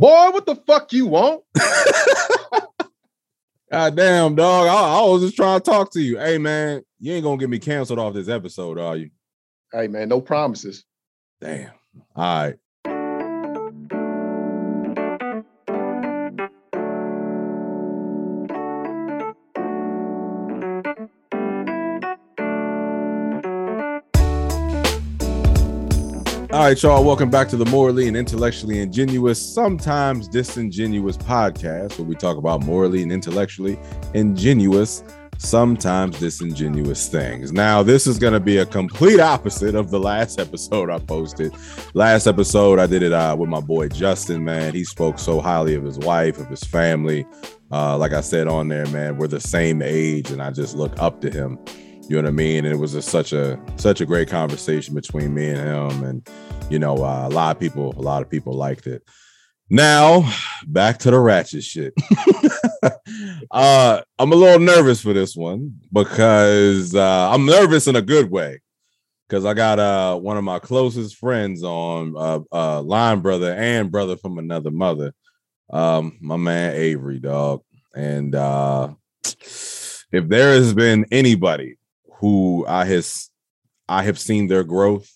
Boy, what the fuck you want? God damn, dog. I, I, was just trying to talk to you. Hey, man, you ain't gonna get me canceled off this episode, are you? Hey, man, no promises. Damn. All right. All right, y'all. Welcome back to the morally and intellectually ingenuous, sometimes disingenuous podcast, where we talk about morally and intellectually ingenuous, sometimes disingenuous things. Now, this is going to be a complete opposite of the last episode I posted. Last episode, I did it uh, with my boy Justin. Man, he spoke so highly of his wife, of his family. Uh, like I said on there, man, we're the same age, and I just look up to him. You know what I mean? And it was a, such a such a great conversation between me and him, and you know, uh, a lot of people, a lot of people liked it. Now, back to the ratchet shit. uh, I'm a little nervous for this one because uh, I'm nervous in a good way. Because I got uh, one of my closest friends on, uh, uh, line brother and brother from another mother, um, my man Avery, dog. And uh, if there has been anybody who I has I have seen their growth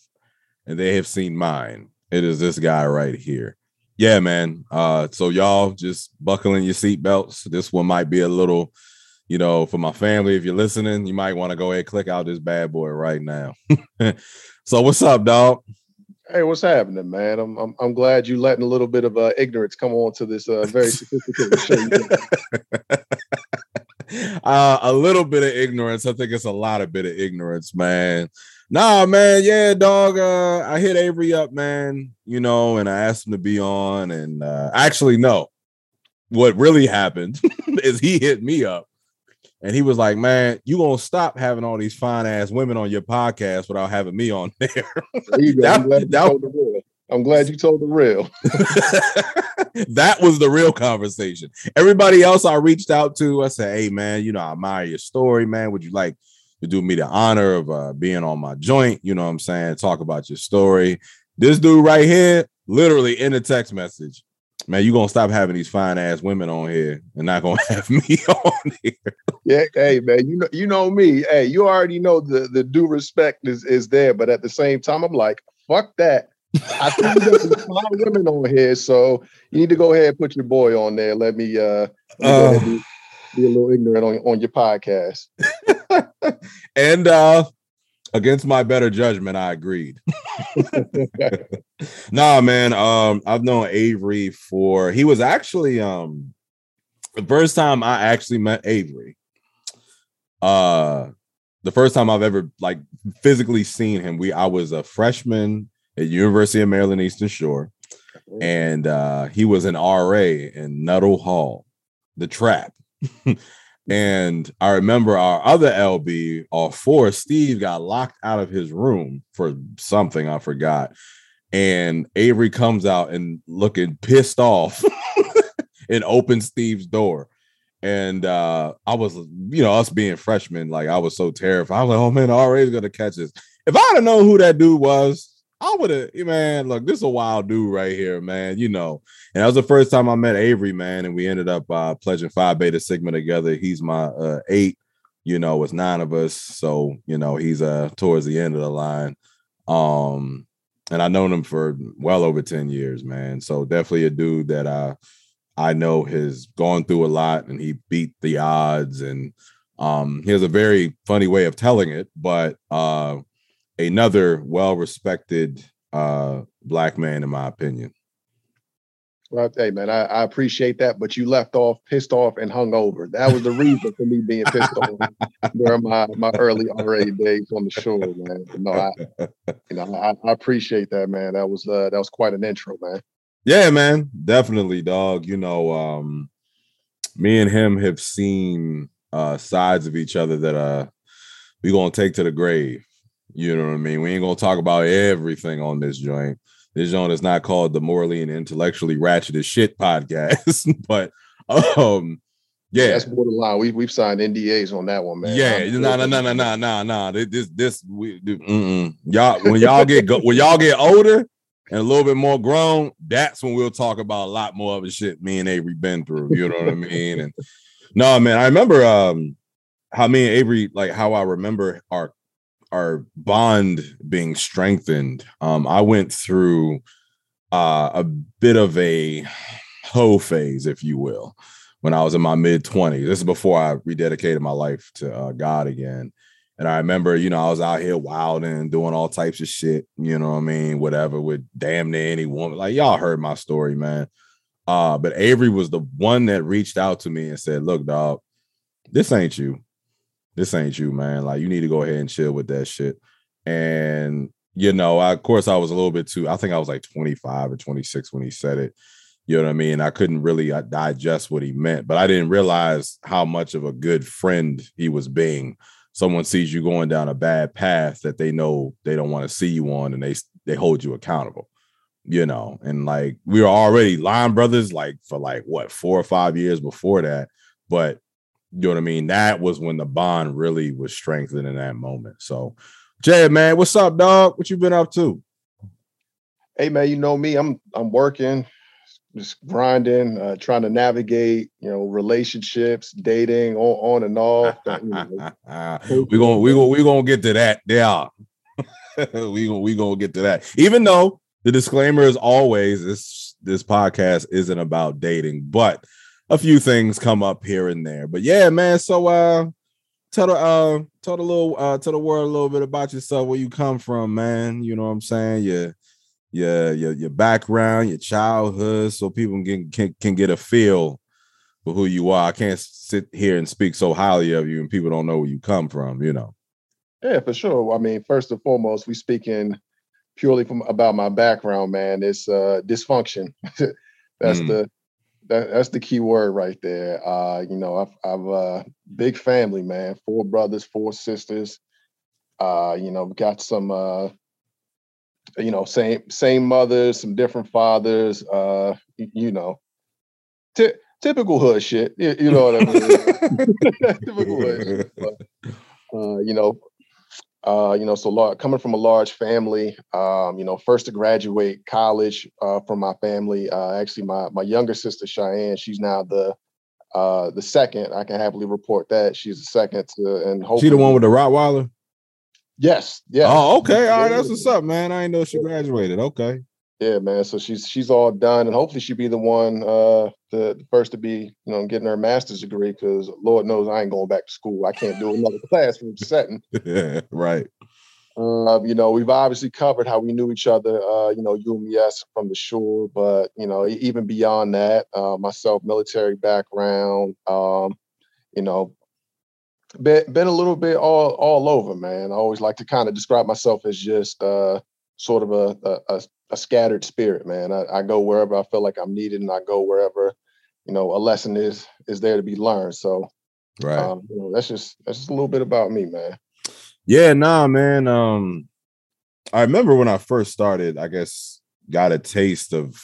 and they have seen mine. It is this guy right here. Yeah, man. Uh, so y'all just buckling your seatbelts. This one might be a little, you know, for my family. If you're listening, you might want to go ahead click out this bad boy right now. so what's up, dog? Hey, what's happening, man? I'm I'm, I'm glad you letting a little bit of uh, ignorance come on to this uh, very sophisticated show. uh, a little bit of ignorance. I think it's a lot of bit of ignorance, man. Nah, man, yeah, dog. Uh, I hit Avery up, man. You know, and I asked him to be on, and uh, actually, no. What really happened is he hit me up, and he was like, "Man, you gonna stop having all these fine ass women on your podcast without having me on there?" there you go. that, I'm, that, the I'm glad you told the real. that was the real conversation. Everybody else I reached out to, I said, "Hey, man, you know, I admire your story, man. Would you like?" to do me the honor of uh, being on my joint. You know what I'm saying? Talk about your story. This dude right here, literally in the text message, man, you gonna stop having these fine ass women on here and not gonna have me on here. Yeah, hey man, you know you know me. Hey, you already know the the due respect is is there, but at the same time, I'm like, fuck that. I think you got some fine women on here, so you need to go ahead and put your boy on there. Let me uh, let me uh, be a little ignorant on, on your podcast. and uh against my better judgment, I agreed. nah, man. Um, I've known Avery for he was actually um the first time I actually met Avery. Uh the first time I've ever like physically seen him, we I was a freshman at University of Maryland Eastern Shore, and uh he was an RA in Nuttall Hall, the trap. and I remember our other LB, or four, Steve got locked out of his room for something I forgot. And Avery comes out and looking pissed off and opens Steve's door. And uh, I was, you know, us being freshmen, like I was so terrified. I was like, oh man, RA is gonna catch us. If I'd have known who that dude was, I would have, man, look, this is a wild dude right here, man. You know, and that was the first time I met Avery, man, and we ended up uh, pledging Phi Beta Sigma together. He's my uh, eight, you know, it's nine of us, so you know he's uh towards the end of the line. Um, and I've known him for well over ten years, man. So definitely a dude that I I know has gone through a lot, and he beat the odds, and um, he has a very funny way of telling it, but uh another well-respected uh, black man, in my opinion. Well, hey man, I, I, appreciate that, but you left off pissed off and hung over. That was the reason for me being pissed off during my, my early RA days on the show, man. no, I you know I, I, appreciate that, man. That was uh, that was quite an intro, man. Yeah, man, definitely, dog. You know, um, me and him have seen uh sides of each other that uh we gonna take to the grave. You know what I mean? We ain't gonna talk about everything on this joint. This joint is not called the morally and intellectually ratchet as shit podcast, but um, yeah, that's borderline. We we've signed NDAs on that one, man. Yeah, no, no, no, no, no, no, no. This this we y'all when y'all get go, when y'all get older, and a little bit more grown, that's when we'll talk about a lot more of the shit me and Avery been through. You know what I mean? And no, man, I remember um how me and Avery, like how I remember our our bond being strengthened. Um, I went through uh a bit of a hoe phase, if you will, when I was in my mid 20s. This is before I rededicated my life to uh, God again. And I remember, you know, I was out here wilding, doing all types of shit, you know what I mean? Whatever, with damn near any woman. Like, y'all heard my story, man. Uh, but Avery was the one that reached out to me and said, Look, dog, this ain't you. This ain't you, man. Like, you need to go ahead and chill with that shit. And, you know, I, of course, I was a little bit too, I think I was like 25 or 26 when he said it. You know what I mean? I couldn't really uh, digest what he meant, but I didn't realize how much of a good friend he was being someone sees you going down a bad path that they know they don't want to see you on and they they hold you accountable you know and like we were already line brothers like for like what four or five years before that but you know what i mean that was when the bond really was strengthened in that moment so jay man what's up dog what you been up to hey man you know me i'm i'm working just grinding, uh, trying to navigate, you know, relationships, dating, on, on and off. we're gonna we're gonna we're gonna get to that. Yeah, we gonna we gonna get to that. Even though the disclaimer is always this this podcast isn't about dating, but a few things come up here and there. But yeah, man. So uh, tell the uh tell the little uh tell the world a little bit about yourself, where you come from, man. You know what I'm saying? Yeah your your your background, your childhood, so people can can can get a feel for who you are. I can't sit here and speak so highly of you, and people don't know where you come from. You know. Yeah, for sure. I mean, first and foremost, we speaking purely from about my background, man. It's uh, dysfunction. that's mm. the that, that's the key word right there. Uh, you know, I've I've uh big family, man, four brothers, four sisters. Uh, you know, got some uh you know, same same mothers, some different fathers. Uh, you know, t- typical hood shit. You, you know what I mean? typical hood shit. But, uh, you know, uh, you know, so large, coming from a large family, um, you know, first to graduate college uh, from my family. Uh, actually, my my younger sister Cheyenne, she's now the uh, the second. I can happily report that she's the second to, and hopefully, she the one with the Rottweiler. Yes. Yeah. Oh, okay. All right. That's what's up, man. I didn't know she graduated. Okay. Yeah, man. So she's she's all done, and hopefully she'll be the one, uh, the, the first to be, you know, getting her master's degree. Because Lord knows I ain't going back to school. I can't do another classroom setting. yeah, right. Uh, you know, we've obviously covered how we knew each other. Uh, you know, you and me, yes, from the shore, but you know, even beyond that, uh, myself, military background. Um, you know, been been a little bit all all over, man. I always like to kind of describe myself as just uh, sort of a, a, a scattered spirit, man. I, I, go wherever I feel like I'm needed, and I go wherever you know a lesson is is there to be learned. So, right, um, you know, that's just that's just a little bit about me, man. Yeah, nah, man. Um, I remember when I first started. I guess got a taste of,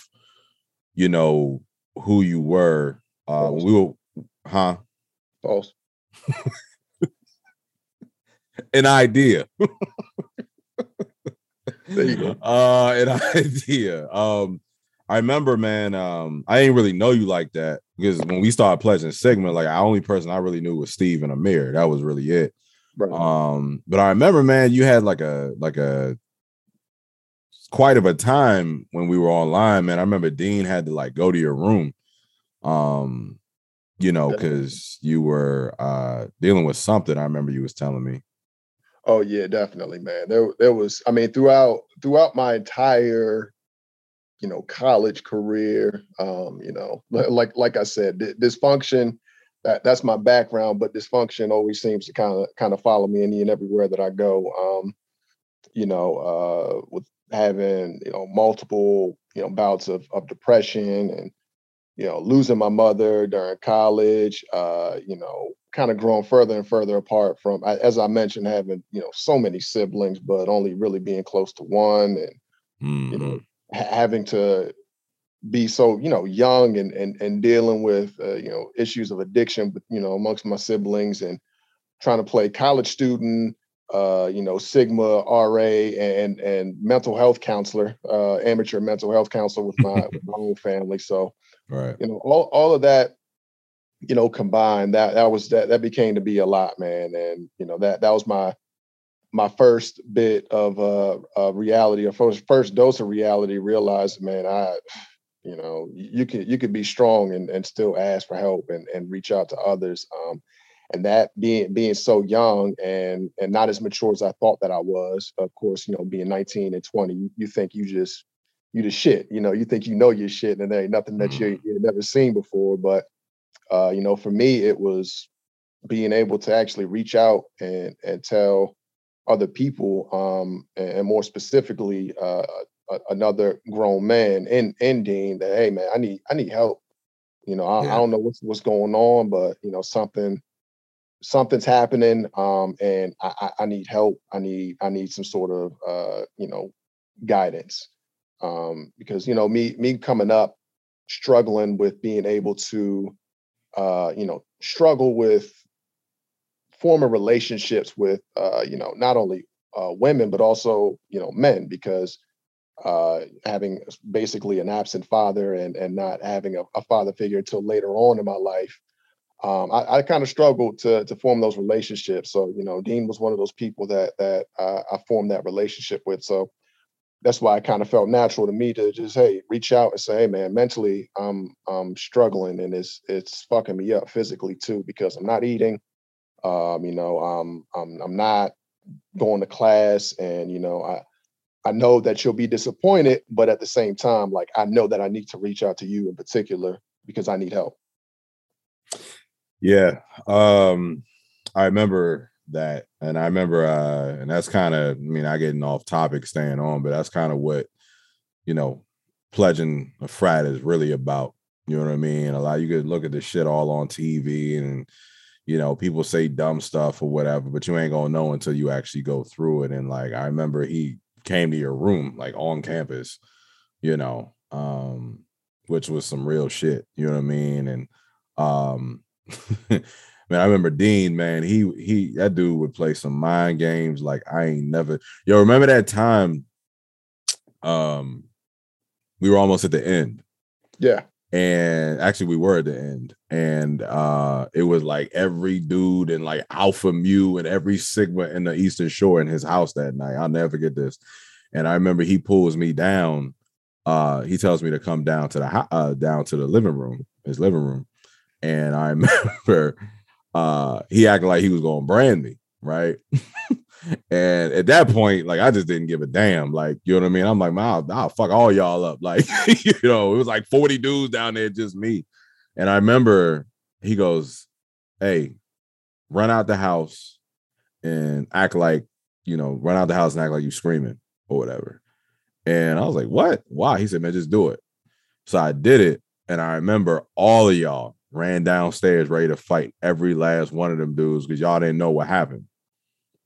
you know, who you were. Uh, we were, huh? False. an idea. there you go. Uh, an idea. Um, I remember, man. Um, I didn't really know you like that because when we started pledging Sigma, like the only person I really knew was Steve and Amir. That was really it. Right. Um, but I remember, man, you had like a like a quite of a time when we were online, man. I remember Dean had to like go to your room. Um, you know, because you were uh dealing with something. I remember you was telling me. Oh yeah, definitely, man. There there was I mean throughout throughout my entire you know college career um you know like like I said dysfunction that that's my background but dysfunction always seems to kind of kind of follow me any and everywhere that I go um you know uh with having you know multiple you know bouts of of depression and you know, losing my mother during college, uh, you know, kind of growing further and further apart from, as I mentioned, having, you know, so many siblings, but only really being close to one and, mm-hmm. you know, mm-hmm. ha- having to be so, you know, young and, and, and dealing with, uh, you know, issues of addiction, but, you know, amongst my siblings and trying to play college student, uh, you know, Sigma RA and and mental health counselor, uh, amateur mental health counselor with my, with my own family. So, right, you know, all all of that, you know, combined, that that was that that became to be a lot, man. And you know, that that was my my first bit of uh, uh reality, or first first dose of reality. Realized, man, I, you know, you can you could be strong and and still ask for help and and reach out to others. Um, and that being being so young and and not as mature as I thought that I was. Of course, you know, being 19 and 20, you, you think you just you the shit. You know, you think you know your shit, and there ain't nothing that you you've never seen before. But uh, you know, for me, it was being able to actually reach out and and tell other people, um, and, more specifically, uh, another grown man in in Dean that hey man, I need I need help. You know, I, yeah. I don't know what's what's going on, but you know, something something's happening um, and I, I, need help i need i need some sort of uh, you know guidance um, because you know me me coming up struggling with being able to uh, you know struggle with forming relationships with uh, you know not only uh, women but also you know men because uh, having basically an absent father and and not having a, a father figure until later on in my life um, I, I kind of struggled to to form those relationships. So you know, Dean was one of those people that that uh, I formed that relationship with. So that's why I kind of felt natural to me to just hey reach out and say, hey man, mentally I'm I'm struggling and it's it's fucking me up physically too because I'm not eating. Um, you know, i'm I'm I'm not going to class, and you know I. I know that you'll be disappointed, but at the same time, like I know that I need to reach out to you in particular because I need help. Yeah. Um I remember that. And I remember uh and that's kind of I mean, I getting off topic staying on, but that's kind of what, you know, pledging a frat is really about. You know what I mean? A lot you could look at this shit all on TV and you know, people say dumb stuff or whatever, but you ain't gonna know until you actually go through it. And like I remember he came to your room like on campus, you know, um, which was some real shit, you know what I mean? And um man, I remember Dean, man, he he that dude would play some mind games like I ain't never yo, remember that time um we were almost at the end. Yeah. And actually we were at the end. And uh it was like every dude and like Alpha Mu and every Sigma in the Eastern Shore in his house that night. I'll never forget this. And I remember he pulls me down. Uh he tells me to come down to the uh down to the living room, his living room and I remember uh, he acted like he was going to brand me, right? and at that point, like I just didn't give a damn. Like, you know what I mean? I'm like, man, I'll, I'll fuck all y'all up. Like, you know, it was like 40 dudes down there, just me. And I remember he goes, Hey, run out the house and act like, you know, run out the house and act like you screaming or whatever. And I was like, What? Why? He said, Man, just do it. So I did it. And I remember all of y'all ran downstairs ready to fight every last one of them dudes because y'all didn't know what happened.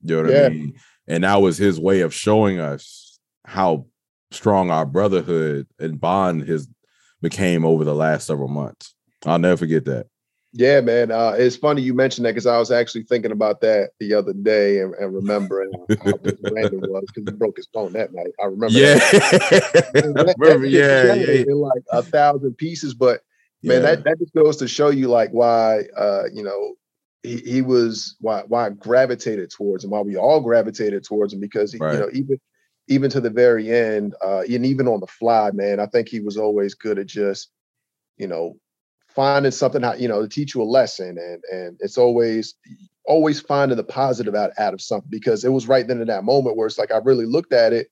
You know what yeah. I mean? And that was his way of showing us how strong our brotherhood and bond has became over the last several months. I'll never forget that. Yeah, man. Uh, it's funny you mentioned that because I was actually thinking about that the other day and, and remembering how Brandon was because he broke his phone that night. I remember. Yeah, that, remember, yeah, yeah, in like a thousand pieces. But man, yeah. that, that just goes to show you like why uh, you know, he, he was why why I gravitated towards him, why we all gravitated towards him, because he, right. you know, even even to the very end, uh, and even on the fly, man, I think he was always good at just, you know, finding something how, you know, to teach you a lesson. And and it's always always finding the positive out, out of something because it was right then in that moment where it's like I really looked at it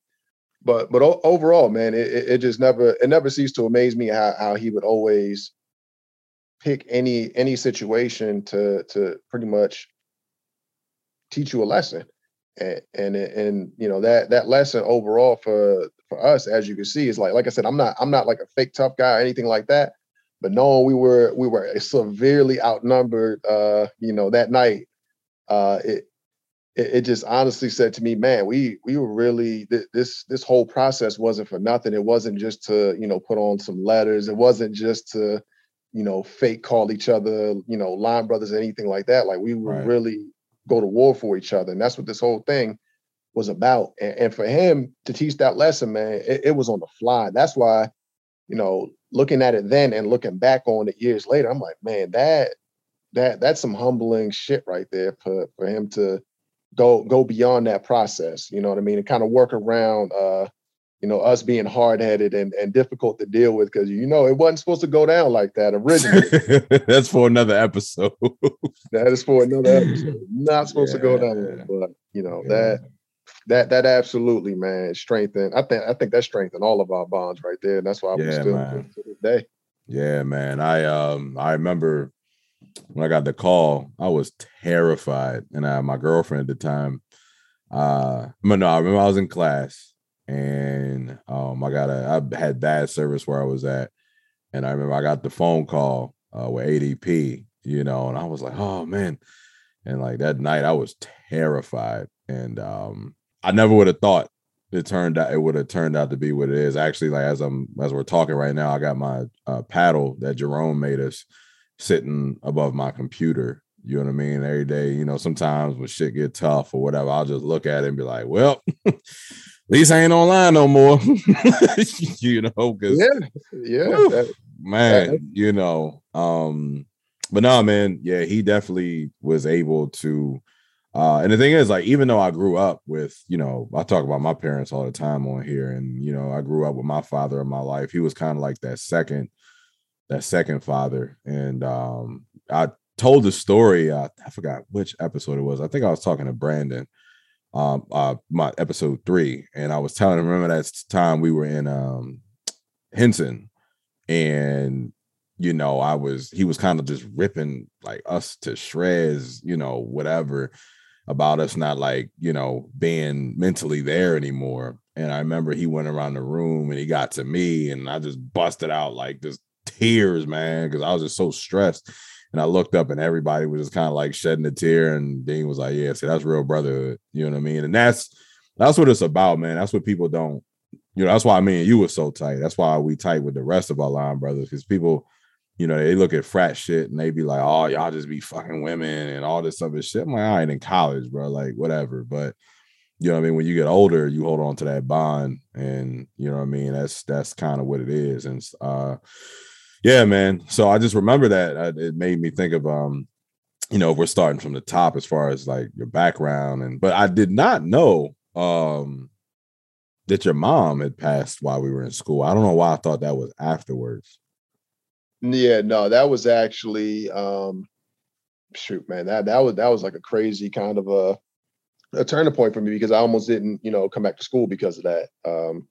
but but overall, man, it, it just never it never ceased to amaze me how, how he would always pick any any situation to to pretty much teach you a lesson. And and and you know that that lesson overall for for us as you can see is like like i said i'm not i'm not like a fake tough guy or anything like that. But knowing we were we were severely outnumbered uh you know that night uh it it, just honestly said to me man we we were really th- this this whole process wasn't for nothing. It wasn't just to you know put on some letters. It wasn't just to you know, fake call each other, you know, line brothers anything like that. Like we would right. really go to war for each other. And that's what this whole thing was about. And, and for him to teach that lesson, man, it, it, was on the fly. That's why, you know, looking at it then and looking back on it years later, I'm like, man, that that that's some humbling shit right there for for him to go go beyond that process. You know what I mean? And kind of work around uh, you know, us being hard headed and, and difficult to deal with because you know it wasn't supposed to go down like that originally. That's for another episode. that is for another episode. Not supposed yeah. to go down, but you know yeah. that that that absolutely, man, strengthened. I think I think that strengthened all of our bonds right there, and that's why I'm yeah, still man. to this day. Yeah, man. I um I remember when I got the call, I was terrified, and I, my girlfriend at the time. Uh, no, I remember I was in class and um, I got a I had bad service where I was at, and I remember I got the phone call uh, with ADP, you know, and I was like, oh man, and like that night I was terrified, and um, I never would have thought it turned out it would have turned out to be what it is. Actually, like as I'm as we're talking right now, I got my uh, paddle that Jerome made us sitting above my computer. You know what I mean? Every day, you know, sometimes when shit get tough or whatever, I'll just look at it and be like, well, least I ain't online no more. you know, because yeah, yeah, that, man, that, you know, um, but no, man, yeah, he definitely was able to. Uh, and the thing is, like, even though I grew up with, you know, I talk about my parents all the time on here, and you know, I grew up with my father in my life. He was kind of like that second, that second father, and um, I told the story. Uh, I forgot which episode it was. I think I was talking to Brandon um uh my episode three and i was telling him remember that time we were in um henson and you know i was he was kind of just ripping like us to shreds you know whatever about us not like you know being mentally there anymore. And i remember he went around the room and he got to me and i just busted out like just tears man because i was just so stressed and I looked up and everybody was just kind of like shedding a tear. And Dean was like, Yeah, see, that's real brotherhood. You know what I mean? And that's that's what it's about, man. That's what people don't, you know, that's why I mean you were so tight. That's why we tight with the rest of our line brothers, because people, you know, they look at frat shit and they be like, Oh, y'all just be fucking women and all this other shit. I'm like, I ain't in college, bro. Like, whatever. But you know what I mean? When you get older, you hold on to that bond. And you know what I mean? That's that's kind of what it is. And uh yeah, man. So I just remember that uh, it made me think of um, you know, we're starting from the top as far as like your background, and but I did not know um that your mom had passed while we were in school. I don't know why I thought that was afterwards. Yeah, no, that was actually um shoot, man, that that was that was like a crazy kind of a a turning point for me because I almost didn't, you know, come back to school because of that. Um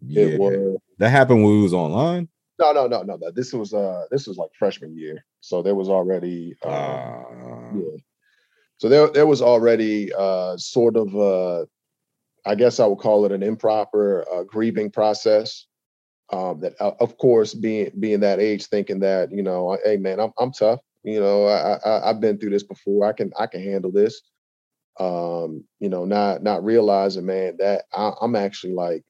yeah. Was, that happened when we was online. No, no, no, no, no. This was uh this was like freshman year. So there was already uh, uh, yeah. So there there was already uh sort of uh I guess I would call it an improper uh, grieving process. Um, that uh, of course being being that age thinking that, you know, hey man, I'm I'm tough. You know, I, I I've been through this before. I can I can handle this. Um, you know, not not realizing, man, that I, I'm actually like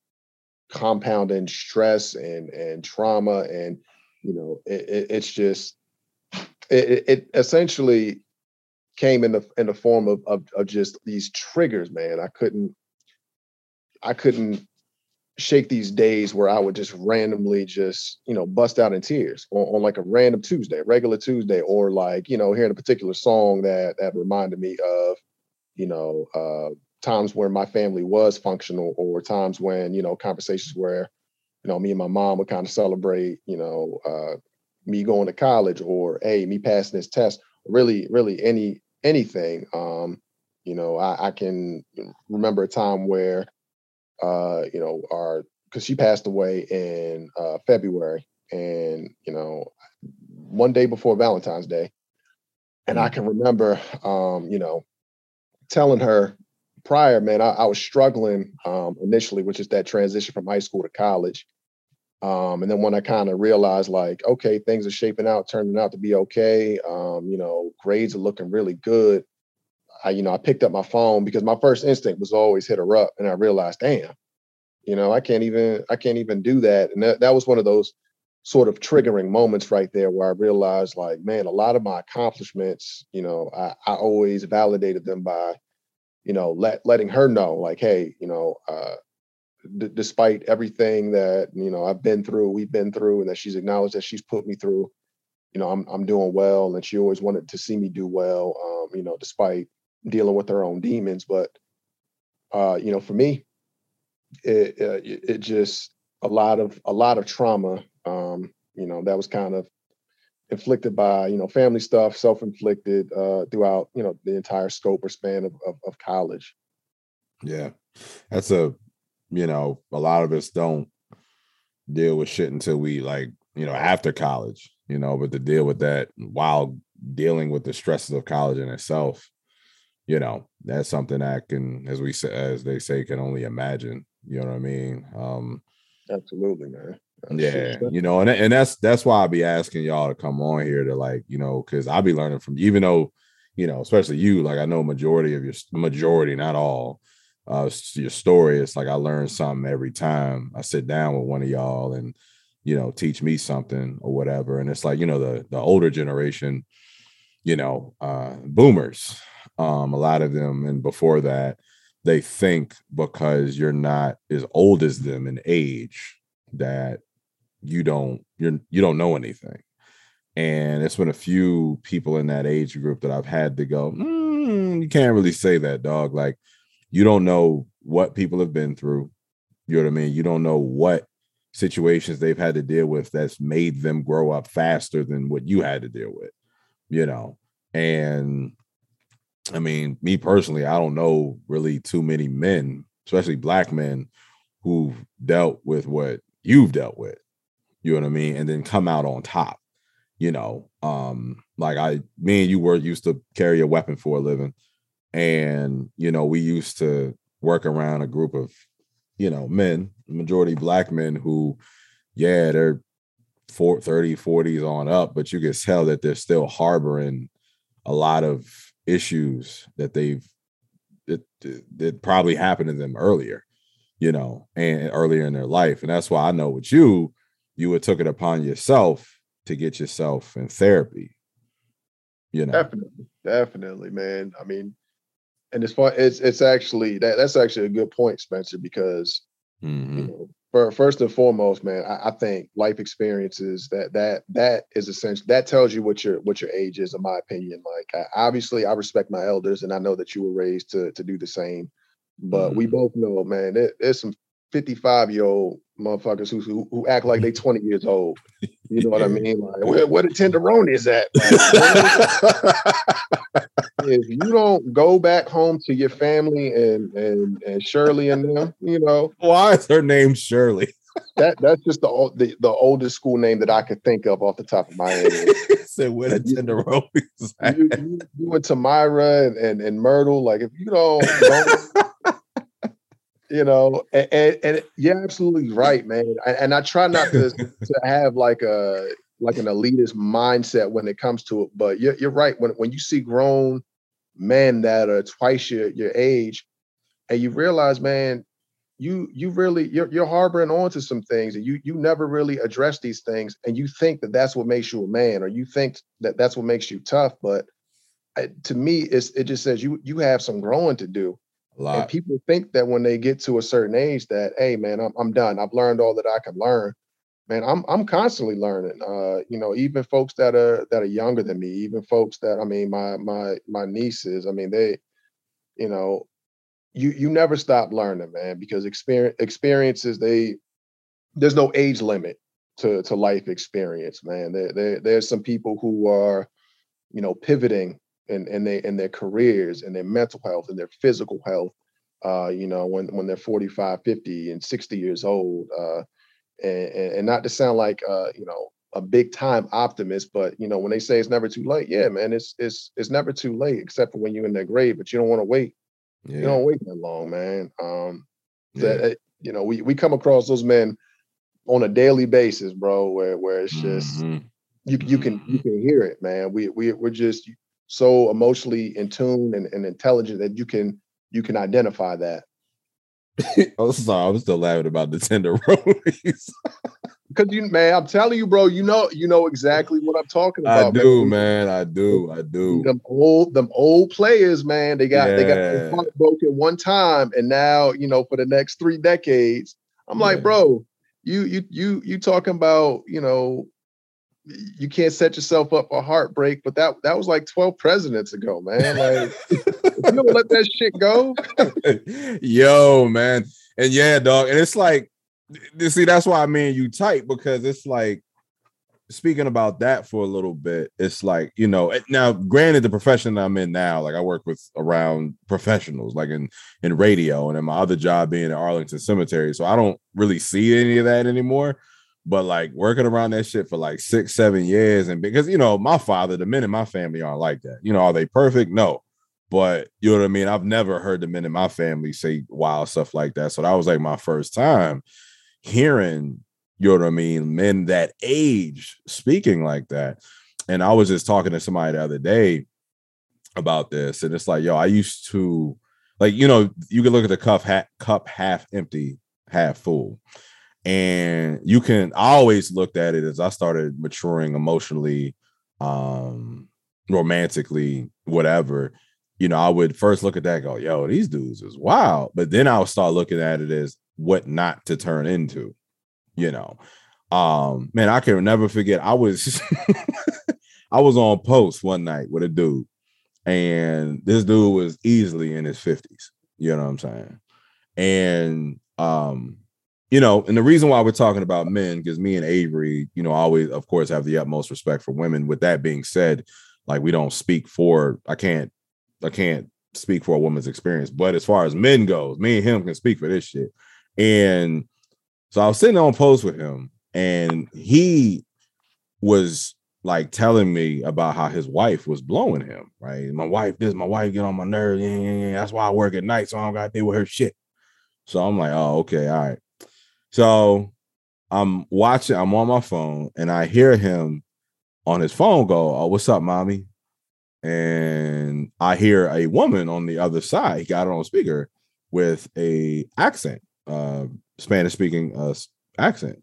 compounding stress and and trauma and you know it, it, it's just it, it, essentially came in the in the form of, of of just these triggers man. I couldn't i couldn't shake these days where i would just randomly just you know bust out in tears on, on like a random tuesday regular tuesday or like you know hearing a particular song that that reminded me of you know uh times where my family was functional or times when you know conversations where you know me and my mom would kind of celebrate you know uh, me going to college or hey me passing this test really really any anything um you know i, I can remember a time where uh you know our because she passed away in uh february and you know one day before valentine's day and i mm. can remember um you know telling her prior, man, I, I was struggling um, initially, which is that transition from high school to college. Um, and then when I kind of realized, like, okay, things are shaping out, turning out to be okay. Um, you know, grades are looking really good. I, you know, I picked up my phone because my first instinct was always hit her up, and I realized, damn, you know, I can't even, I can't even do that. And that, that was one of those sort of triggering moments right there where I realized like, man, a lot of my accomplishments, you know, I, I always validated them by, you know, let letting her know like, hey, you know, uh, d- despite everything that you know I've been through, we've been through, and that she's acknowledged that she's put me through, you know, I'm I'm doing well, and she always wanted to see me do well, um, you know, despite dealing with her own demons. But uh, you know, for me, it, uh, it it just a lot of a lot of trauma. Um, you know, that was kind of inflicted by you know family stuff, self-inflicted uh, throughout you know the entire scope or span of, of, of college. Yeah, that's a you know a lot of us don't deal with shit until we like you know after college. You know, but to deal with that while dealing with the stresses of college in itself, you know, that's something that can, as we say, as they say, can only imagine. You know what I mean? Um, Absolutely, man. Yeah, you know, and and that's that's why I'll be asking y'all to come on here to like, you know, because I'll be learning from even though, you know, especially you, like I know majority of your majority, not all, uh, your story. It's like I learn something every time I sit down with one of y'all and you know teach me something or whatever. And it's like you know the the older generation, you know, uh, boomers, um, a lot of them, and before that, they think because you're not as old as them in age that you don't you're you don't know anything. And it's been a few people in that age group that i've had to go mm, you can't really say that dog. Like you don't know what people have been through. You know what i mean? You don't know what situations they've had to deal with that's made them grow up faster than what you had to deal with you know? And I mean, me personally, I don't know really too many men, especially black men, who've dealt with what you've dealt with. You know what I mean? And then come out on top. You know, um, like I, me and you were used to carry a weapon for a living, and you know, we used to work around a group of, you know, men, majority black men who, yeah, they're 40, 30, 40s on up, but you can tell that they're still harboring a lot of issues that they've that, that probably happened to them earlier, you know, and earlier in their life. And that's why I know with you, you would took it upon yourself to get yourself in therapy. You know, definitely, definitely, man. I mean, and as far it's it's actually that that's actually a good point, Spencer, because mm-hmm. you know, for, first and foremost, man, I, I, think life experiences that that that is essential. That tells you what your what your age is, in my opinion. Like, I, obviously, I respect my elders, and I know that you were raised to to do the same. But mm-hmm. we both know, man, there, there's some 55 year old motherfuckers who, who, who act like they 20 years old. You know what I mean? Like, where, where the tenderoni is at? if you don't go back home to your family and and and Shirley and them, you know, why is her name Shirley? that that's just the, the the oldest school name that I could think of off the top of my head. Said where the tenderoni you, you, you, and Tamira and, and, and Myrtle, like if you don't, don't you know, and, and, and, you're absolutely right, man. And I try not to to have like a like an elitist mindset when it comes to it, but you're, you're right. When when you see grown men that are twice your your age, and you realize, man, you you really you're, you're harboring onto some things, and you you never really address these things, and you think that that's what makes you a man, or you think that that's what makes you tough, but uh, to me, it's it just says you you have some growing to do and people think that when they get to a certain age that, hey man, I'm I'm done. I've learned all that I can learn. Man, I'm I'm constantly learning. Uh, you know, even folks that are that are younger than me, even folks that I mean, my my my nieces, I mean, they, you know, you you never stop learning, man, because experience experiences, they there's no age limit to to life experience, man. There, there there's some people who are, you know, pivoting in, in, they, in their careers and their mental health and their physical health, uh, you know, when, when they're 45, 50 and 60 years old. Uh, and, and not to sound like, uh, you know, a big time optimist, but you know, when they say it's never too late, yeah, man, it's it's it's never too late, except for when you're in that grave, but you don't want to wait. Yeah. You don't wait that long, man. Um, yeah. that you know, we we come across those men on a daily basis, bro, where where it's just mm-hmm. you you can you can hear it, man. We we we're just so emotionally in tune and, and intelligent that you can you can identify that. oh, sorry, I'm still laughing about the tender tenderonies. because you man, I'm telling you, bro, you know, you know exactly what I'm talking about. I do, man. man. I do, I do. Them old, them old players, man. They got yeah. they got broken one time, and now you know for the next three decades. I'm yeah. like, bro, you you you you talking about you know you can't set yourself up for heartbreak, but that that was like 12 presidents ago, man. Like you don't let that shit go. Yo, man. And yeah, dog. And it's like, you see, that's why I mean you tight because it's like speaking about that for a little bit, it's like, you know, eh, now granted the profession I'm in now, like I work with around professionals, like in in radio, and in my other job being at Arlington Cemetery. So I don't really see any of that anymore but like working around that shit for like six, seven years, and because you know, my father, the men in my family aren't like that. You know, are they perfect? No. But you know what I mean? I've never heard the men in my family say wild stuff like that. So that was like my first time hearing, you know what I mean, men that age speaking like that. And I was just talking to somebody the other day about this, and it's like, yo, I used to like, you know, you can look at the cup hat cup half empty, half full and you can I always looked at it as I started maturing emotionally, um, romantically, whatever. You know, I would first look at that, go, "Yo, these dudes is wild," but then I would start looking at it as what not to turn into. You know, um, man, I can never forget. I was I was on post one night with a dude, and this dude was easily in his fifties. You know what I'm saying? And um you know, and the reason why we're talking about men, because me and Avery, you know, always, of course, have the utmost respect for women. With that being said, like we don't speak for, I can't, I can't speak for a woman's experience. But as far as men goes, me and him can speak for this shit. And so I was sitting on post with him, and he was like telling me about how his wife was blowing him. Right, my wife, this, my wife get on my nerves. Yeah, yeah, yeah. That's why I work at night, so I don't got to deal with her shit. So I'm like, oh, okay, all right. So I'm watching, I'm on my phone, and I hear him on his phone go, Oh, what's up, mommy? And I hear a woman on the other side, he got it on speaker with a accent, uh, Spanish speaking uh, accent.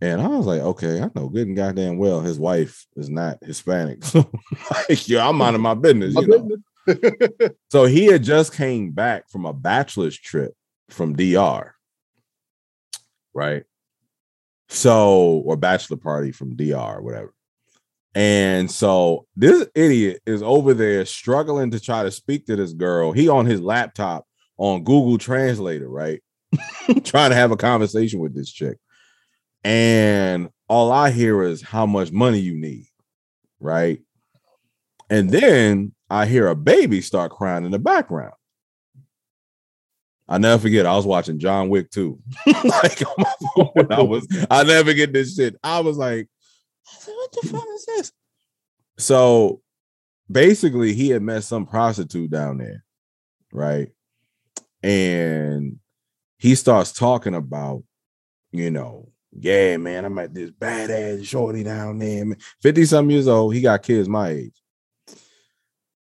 And I was like, okay, I know good and goddamn well his wife is not Hispanic. So like, yeah, I'm minding my business, you know. so he had just came back from a bachelor's trip from DR right? So, or bachelor party from DR or whatever. And so this idiot is over there struggling to try to speak to this girl. He on his laptop on Google Translator, right? Trying to have a conversation with this chick. And all I hear is how much money you need, right? And then I hear a baby start crying in the background. I never forget. I was watching John Wick too. like on my phone when I was. I never get this shit. I was like, "What the fuck is this?" So basically, he had met some prostitute down there, right? And he starts talking about, you know, yeah, man, I'm at this badass shorty down there. 50 some years old. He got kids my age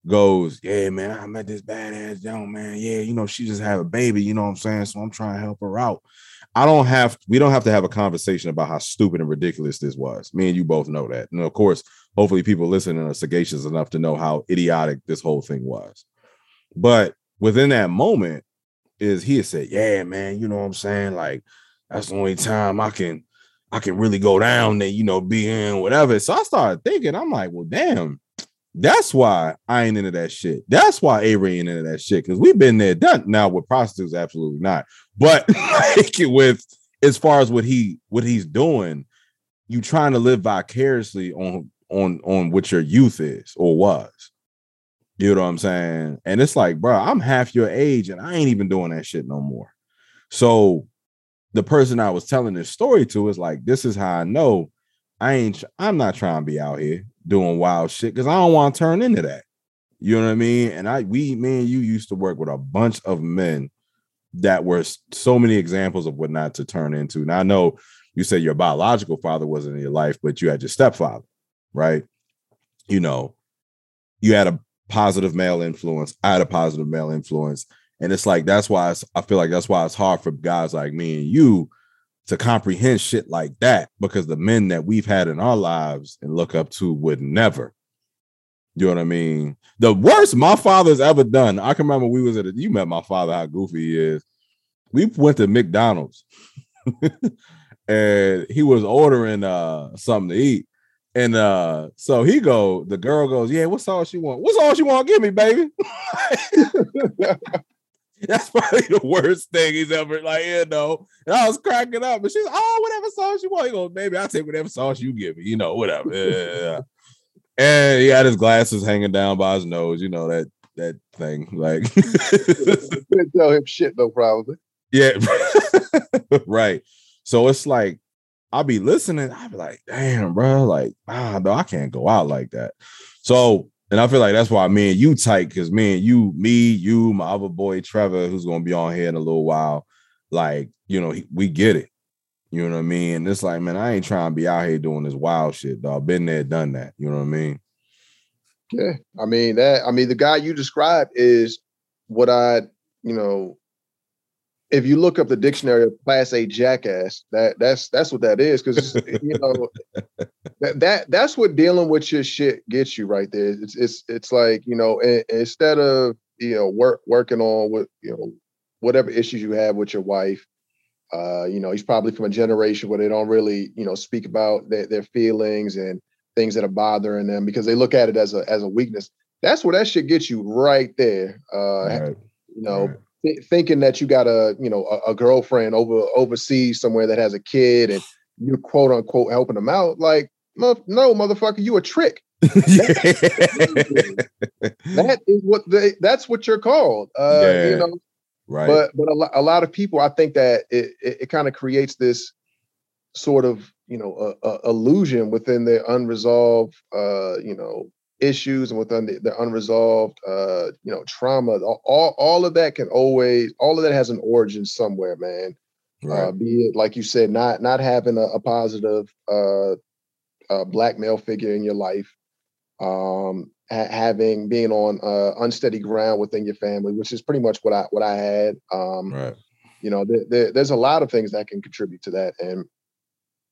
goes, Yeah, man, I met this badass young man. Yeah, you know, she just had a baby, you know what I'm saying? So I'm trying to help her out. I don't have we don't have to have a conversation about how stupid and ridiculous this was. Me and you both know that. And of course, hopefully people listening are sagacious enough to know how idiotic this whole thing was. But within that moment, is he had said, Yeah, man, you know what I'm saying? Like, that's the only time I can I can really go down and you know, be in whatever. So I started thinking, I'm like, well, damn, that's why I ain't into that shit. That's why Avery ain't into that shit because we've been there, done. Now with prostitutes, absolutely not. But like with as far as what he what he's doing, you trying to live vicariously on on on what your youth is or was. You know what I'm saying? And it's like, bro, I'm half your age and I ain't even doing that shit no more. So the person I was telling this story to is like, this is how I know I ain't I'm not trying to be out here doing wild shit because I don't want to turn into that. You know what I mean? And I, we, me and you used to work with a bunch of men that were so many examples of what not to turn into. Now I know you said your biological father wasn't in your life, but you had your stepfather, right? You know, you had a positive male influence. I had a positive male influence, and it's like that's why I feel like that's why it's hard for guys like me and you to comprehend shit like that because the men that we've had in our lives and look up to would never. You know what I mean? The worst my father's ever done. I can remember we was at a, you met my father, how goofy he is. We went to McDonald's and he was ordering uh something to eat. And uh so he go, the girl goes, Yeah, what's all she want? What's all she want? Give me, baby. That's probably the worst thing he's ever like, you know. And I was cracking up, and she's, oh, whatever sauce you want. He goes, baby, I'll take whatever sauce you give me, you know, whatever. Yeah. and he had his glasses hanging down by his nose, you know, that that thing. Like couldn't tell him shit though, probably. Yeah, right. So it's like I'll be listening, I'll be like, damn, bro, like, ah, no, I can't go out like that. So and I feel like that's why me and you tight because me and you, me, you, my other boy Trevor, who's gonna be on here in a little while, like you know, we get it. You know what I mean? And it's like, man, I ain't trying to be out here doing this wild shit, dog. Been there, done that. You know what I mean? Yeah, I mean that. I mean the guy you described is what I, you know, if you look up the dictionary of class A jackass, that that's that's what that is. Because you know that, that that's what dealing with your shit gets you right there. It's it's it's like you know instead of you know work working on what you know whatever issues you have with your wife. Uh, you know, he's probably from a generation where they don't really, you know, speak about their, their feelings and things that are bothering them because they look at it as a as a weakness. That's where that shit gets you right there. Uh, right. You know, right th- thinking that you got a you know a, a, girlfriend over overseas somewhere that has a kid and you're quote unquote helping them out. Like, no, motherfucker, you a trick. that is what they that's what you're called. Uh, yeah. you know. Right. But but a, a lot of people, I think that it it, it kind of creates this sort of you know a, a illusion within their unresolved uh you know issues and within the, the unresolved uh you know trauma all all of that can always all of that has an origin somewhere man uh, right. uh be it like you said not not having a, a positive uh, uh black male figure in your life um ha- having being on uh unsteady ground within your family which is pretty much what i what i had um right you know th- th- there's a lot of things that can contribute to that and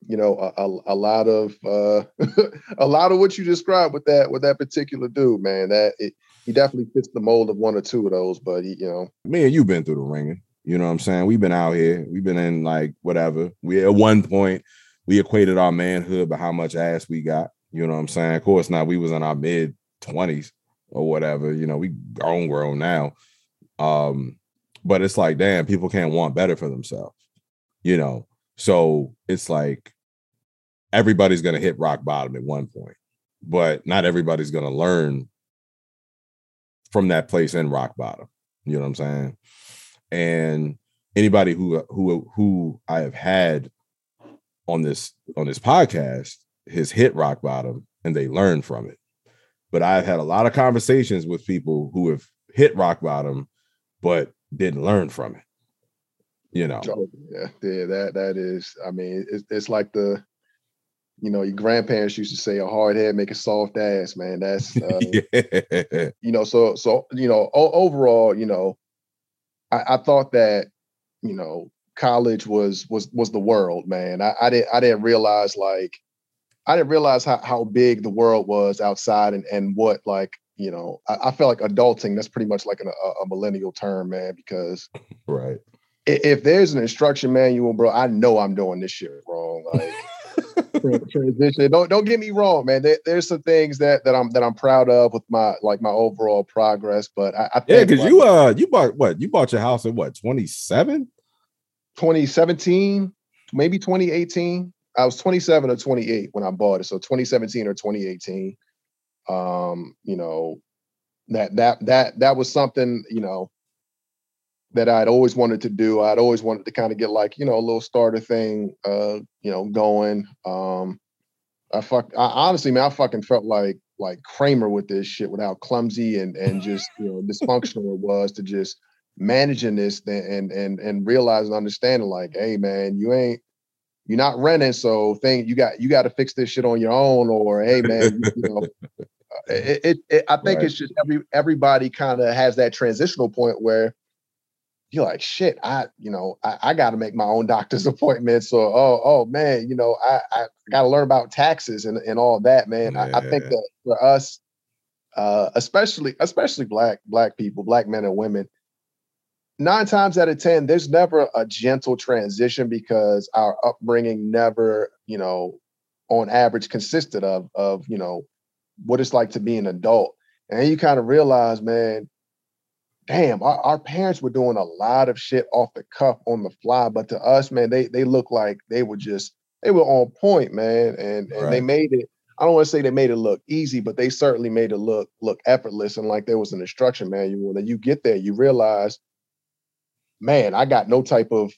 you know a, a, a lot of uh a lot of what you described with that with that particular dude man that it, he definitely fits the mold of one or two of those but he, you know. Me and you've been through the ringing you know what i'm saying? We've been out here we've been in like whatever. We at one point we equated our manhood by how much ass we got you know what i'm saying? Of course now we was in our mid 20s or whatever you know we grown grown now. Um but it's like damn people can't want better for themselves you know so it's like everybody's going to hit rock bottom at one point, but not everybody's going to learn from that place in rock bottom. You know what I'm saying? And anybody who who who I have had on this on this podcast has hit rock bottom and they learn from it. But I've had a lot of conversations with people who have hit rock bottom but didn't learn from it you know. Yeah, yeah, that that is. I mean, it's it's like the, you know, your grandparents used to say, "A hard head make a soft ass." Man, that's uh, yeah. you know. So so you know, o- overall, you know, I, I thought that you know college was was was the world, man. I, I didn't I didn't realize like I didn't realize how, how big the world was outside and and what like you know I, I felt like adulting that's pretty much like an, a, a millennial term, man, because right if there's an instruction manual, bro, I know I'm doing this shit wrong. Like transition. Don't don't get me wrong, man. There, there's some things that that I'm that I'm proud of with my like my overall progress. But I, I yeah, because like, you uh you bought what you bought your house at what 27? 2017, maybe 2018. I was 27 or 28 when I bought it. So 2017 or 2018. Um, you know, that that that that was something, you know, that I'd always wanted to do. I'd always wanted to kind of get like, you know, a little starter thing, uh, you know, going. Um, I fuck, I, honestly, man, I fucking felt like, like Kramer with this shit, with how clumsy and, and just, you know, dysfunctional it was to just managing this and, and, and realizing, understanding like, Hey man, you ain't, you're not renting. So thing you got, you got to fix this shit on your own or, Hey man, you, you know, it, it, it, I think right. it's just every, everybody kind of has that transitional point where, you're like, shit, I, you know, I, I got to make my own doctor's appointments or, oh, oh man, you know, I, I got to learn about taxes and, and all that, man. Yeah. I, I, think that for us, uh, especially, especially black, black people, black men and women, nine times out of 10, there's never a gentle transition because our upbringing never, you know, on average consisted of, of, you know, what it's like to be an adult. And you kind of realize, man, damn, our, our, parents were doing a lot of shit off the cuff on the fly, but to us, man, they they look like they were just they were on point, man, and and right. they made it. I don't want to say they made it look easy, but they certainly made it look look effortless and like there was an instruction manual. And then you get there, you realize, man, I got no type of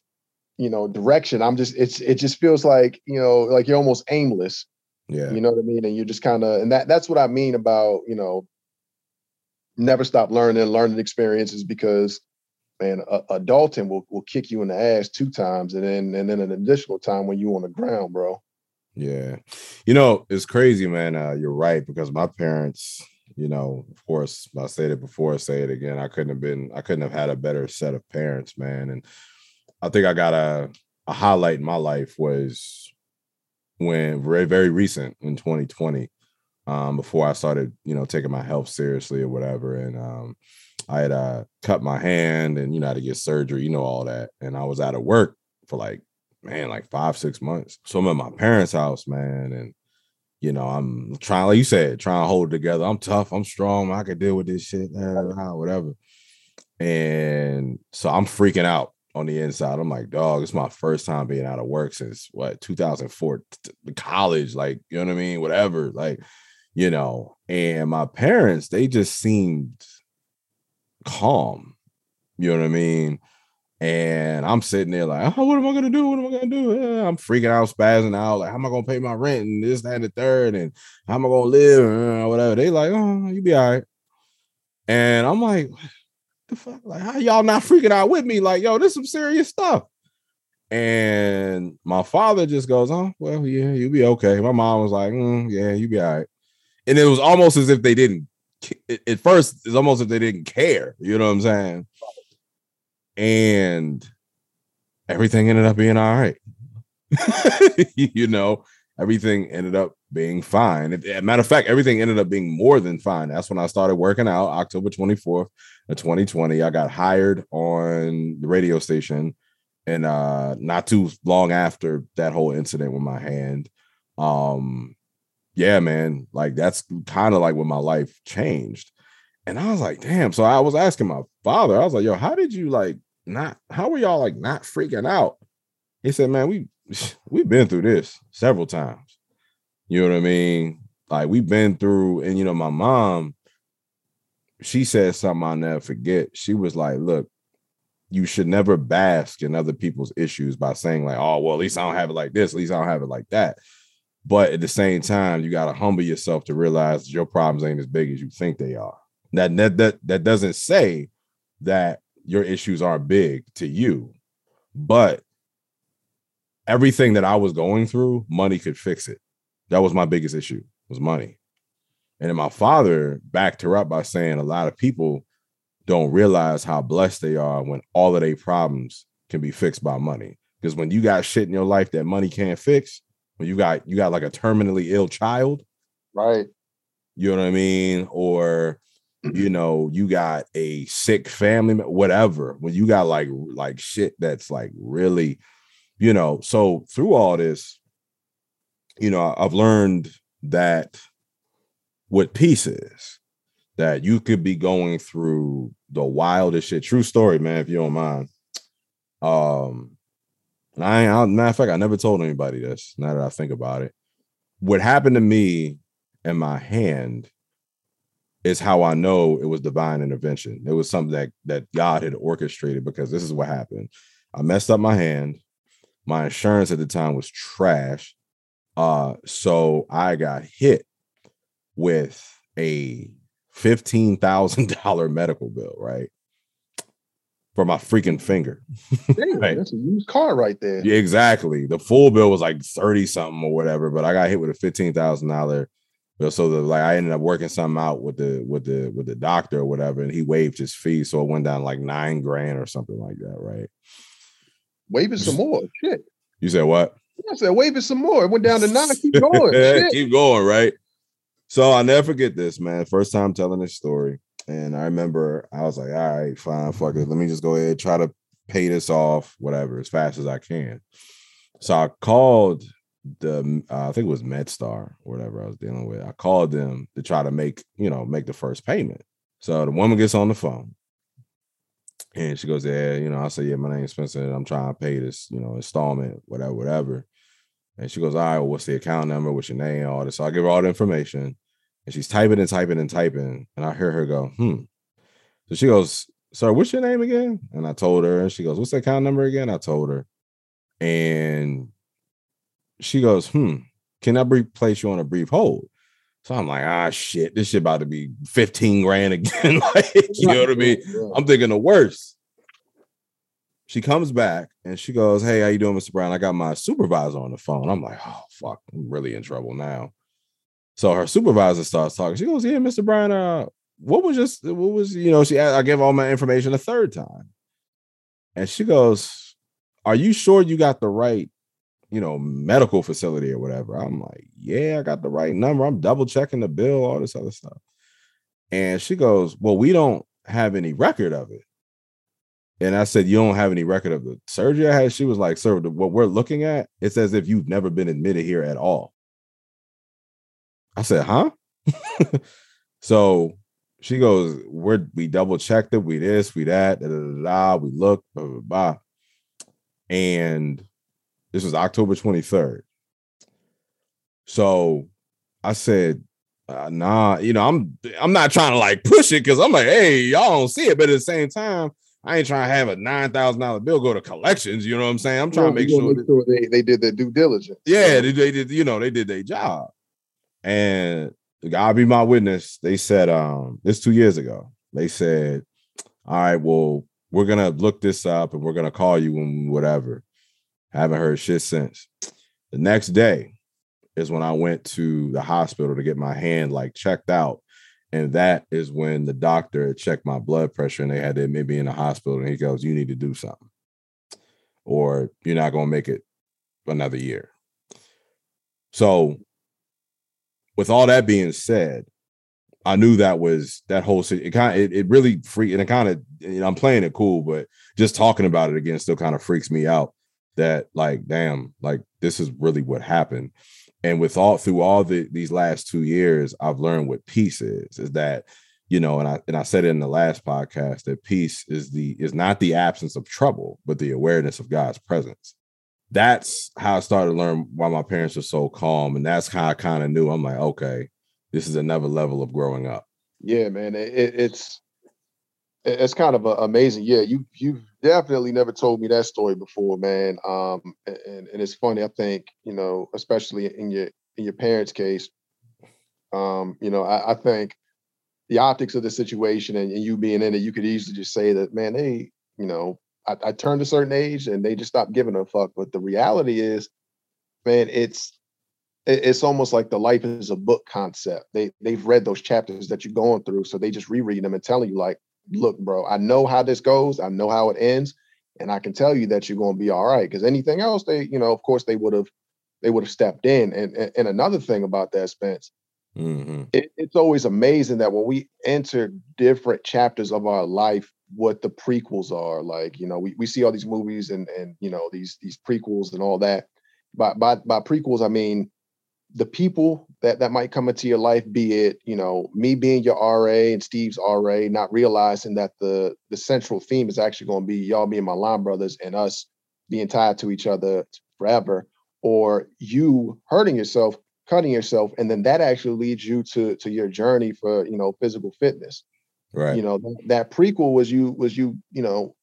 you know direction. I'm just it's it just feels like you know like you're almost aimless. Yeah, you know what I mean, and you're just kind of and that that's what I mean about you know never stop learning, and learning experiences because man, a, adulting will, will kick you in the ass two times and then and then an additional time when you on the ground, bro. Yeah. You know, it's crazy, man. Uh, you're right, because my parents, you know, of course, I said it before, I say it again. I couldn't have been, I couldn't have had a better set of parents, man. And I think I got a, a highlight in my life was when very, very recent in 2020 um, before I started, you know, taking my health seriously or whatever. And um, I had uh, cut my hand and, you know, had to get surgery, you know, all that. And I was out of work for like, man, like five, six months. So I'm at my parents' house, man. And, you know, I'm trying, like you said, trying to hold it together. I'm tough. I'm strong. I can deal with this shit, whatever. And so I'm freaking out on the inside. I'm like, dog, it's my first time being out of work since what 2004 college, like, you know what I mean? Whatever. Like, you know, and my parents, they just seemed calm, you know what I mean? And I'm sitting there like, oh, what am I gonna do? What am I gonna do? Yeah, I'm freaking out, spazzing out, like, how am I gonna pay my rent and this, that, and the third, and how am I gonna live? or whatever. They like, oh, you be all right. And I'm like, the fuck? Like, how y'all not freaking out with me? Like, yo, this some serious stuff. And my father just goes, oh, well, yeah, you'll be okay. My mom was like, mm, yeah, you be all right and it was almost as if they didn't. At first, it's almost as if they didn't care. You know what I'm saying? And everything ended up being all right. you know, everything ended up being fine. Matter of fact, everything ended up being more than fine. That's when I started working out, October 24th of 2020. I got hired on the radio station, and uh, not too long after that whole incident with my hand, um, yeah, man, like that's kind of like when my life changed. And I was like, damn. So I was asking my father, I was like, yo, how did you like not, how were y'all like not freaking out? He said, man, we we've been through this several times. You know what I mean? Like we've been through, and you know, my mom, she said something I'll never forget. She was like, look, you should never bask in other people's issues by saying, like, oh, well, at least I don't have it like this, at least I don't have it like that. But at the same time, you got to humble yourself to realize your problems ain't as big as you think they are. That that that that doesn't say that your issues aren't big to you, but everything that I was going through, money could fix it. That was my biggest issue was money. And then my father backed her up by saying a lot of people don't realize how blessed they are when all of their problems can be fixed by money. Because when you got shit in your life that money can't fix, when you got you got like a terminally ill child, right? You know what I mean? Or you know, you got a sick family, whatever. When you got like like shit that's like really, you know. So through all this, you know, I've learned that what peace is that you could be going through the wildest shit. True story, man. If you don't mind. Um, and I, I matter of fact, I never told anybody this. Now that I think about it, what happened to me and my hand is how I know it was divine intervention. It was something that that God had orchestrated because this is what happened. I messed up my hand. My insurance at the time was trash. Uh, so I got hit with a $15,000 medical bill, right? For my freaking finger. Damn, right. That's a used car right there. Yeah, exactly. The full bill was like 30 something or whatever, but I got hit with a $15,000 bill. so the like I ended up working something out with the with the with the doctor or whatever, and he waived his fee, so it went down like nine grand or something like that, right? Wave it some more. Shit. You said what? I said wave it some more. It went down to nine. Keep going. Keep going, right? So I'll never forget this, man. First time telling this story. And I remember I was like, all right, fine, fuck it. Let me just go ahead, try to pay this off, whatever, as fast as I can. So I called the uh, I think it was MedStar whatever I was dealing with. I called them to try to make, you know, make the first payment. So the woman gets on the phone and she goes, Yeah, you know, I say, Yeah, my name's Spencer. and I'm trying to pay this, you know, installment, whatever, whatever. And she goes, All right, well, what's the account number? What's your name? All this. So I give her all the information. And she's typing and typing and typing. And I hear her go, hmm. So she goes, Sir, what's your name again? And I told her, and she goes, What's the account number again? I told her. And she goes, Hmm, can I brief place you on a brief hold? So I'm like, ah, shit, this shit about to be 15 grand again. like, you know what I mean? I'm thinking the worst. She comes back and she goes, Hey, how you doing, Mr. Brown? I got my supervisor on the phone. I'm like, oh fuck, I'm really in trouble now. So her supervisor starts talking. She goes, Yeah, Mr. Brown, uh, what was just what was you know? She I gave all my information a third time. And she goes, Are you sure you got the right you know, medical facility or whatever. I'm like, yeah, I got the right number. I'm double checking the bill, all this other stuff. And she goes, Well, we don't have any record of it. And I said, You don't have any record of the surgery I had? She was like, Sir, what we're looking at, it's as if you've never been admitted here at all. I said, Huh? so she goes, We're we double checked it, we this, we that, da, da, da, da, we looked, blah, blah, blah. And this was October 23rd. So I said, uh, nah, you know, I'm I'm not trying to like push it because I'm like, hey, y'all don't see it, but at the same time, I ain't trying to have a nine thousand dollar bill go to collections. You know what I'm saying? I'm trying well, to make sure, make sure they, they did their due diligence. Yeah, they, they did, you know, they did their job. And God be my witness, they said, um, this two years ago, they said, All right, well, we're gonna look this up and we're gonna call you when whatever. Haven't heard shit since. The next day is when I went to the hospital to get my hand like checked out. And that is when the doctor checked my blood pressure and they had to admit me in the hospital. And he goes, You need to do something, or you're not going to make it another year. So, with all that being said, I knew that was that whole it kind it, it really freaked and it kind of you know I'm playing it cool, but just talking about it again still kind of freaks me out that like damn like this is really what happened. And with all through all the these last two years i've learned what peace is is that you know and i and i said it in the last podcast that peace is the is not the absence of trouble but the awareness of god's presence that's how i started to learn why my parents were so calm and that's how i kind of knew i'm like okay this is another level of growing up yeah man it, it's it's kind of amazing. Yeah, you you've definitely never told me that story before, man. Um, and and it's funny. I think you know, especially in your in your parents' case, um, you know, I, I think the optics of the situation and, and, you being in it, you could easily just say that, man, they, you know, I, I turned a certain age and they just stopped giving a fuck. But the reality is, man, it's it's almost like the life is a book concept. They they've read those chapters that you're going through, so they just reread them and telling you like, look, bro, I know how this goes. I know how it ends. And I can tell you that you're going to be all right. Because anything else, they, you know, of course, they would have, they would have stepped in. And, and, and another thing about that, Spence, mm-hmm. it, it's always amazing that when we enter different chapters of our life, what the prequels are like. You know, we, we see all these movies and and you know these these prequels and all that. By by by prequels, I mean the people that that might come into your life be it you know me being your ra and steve's ra not realizing that the the central theme is actually going to be y'all being my line brothers and us being tied to each other forever or you hurting yourself cutting yourself and then that actually leads you to to your journey for you know physical fitness right you know that prequel was you was you you know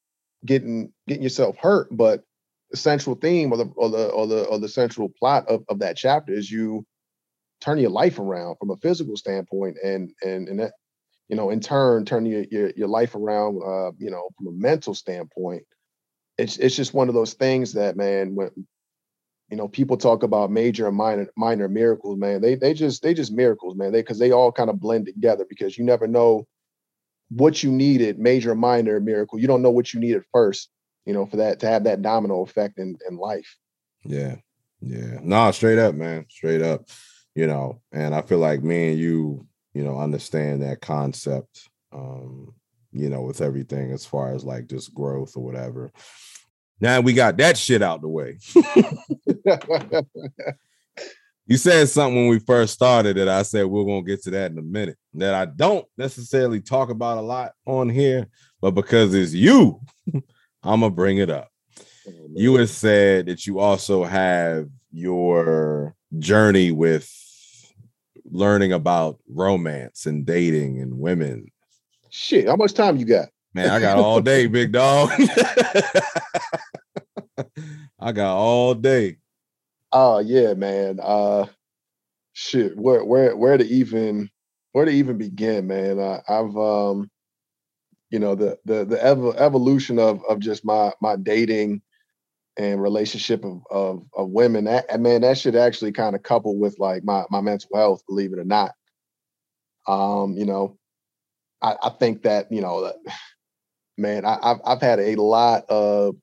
getting getting yourself hurt but the central theme or the or the or the or the central plot of, of that chapter is you turn your life around from a physical standpoint and and and that, you know in turn turn your your, your life around uh you know from a mental standpoint it's it's just one of those things that man when you know, people talk about major and minor minor miracles, man. They they just they just miracles, man. They because they all kind of blend together because you never know what you needed, major or minor miracle. You don't know what you needed first, you know, for that to have that domino effect in, in life. Yeah. Yeah. No, straight up, man. Straight up. You know, and I feel like me and you, you know, understand that concept. Um, you know, with everything as far as like just growth or whatever. Now we got that shit out the way. you said something when we first started that I said we're gonna get to that in a minute. That I don't necessarily talk about a lot on here, but because it's you, I'm gonna bring it up. Oh, you have said that you also have your journey with learning about romance and dating and women. Shit, how much time you got? Man, I got all day, big dog. I got all day. Oh yeah, man. Uh shit, where where where to even where to even begin, man? I, I've um you know the the the ev- evolution of of just my my dating and relationship of of, of women that man that should actually kind of couple with like my my mental health believe it or not um you know i i think that you know man, I, have I've had a lot of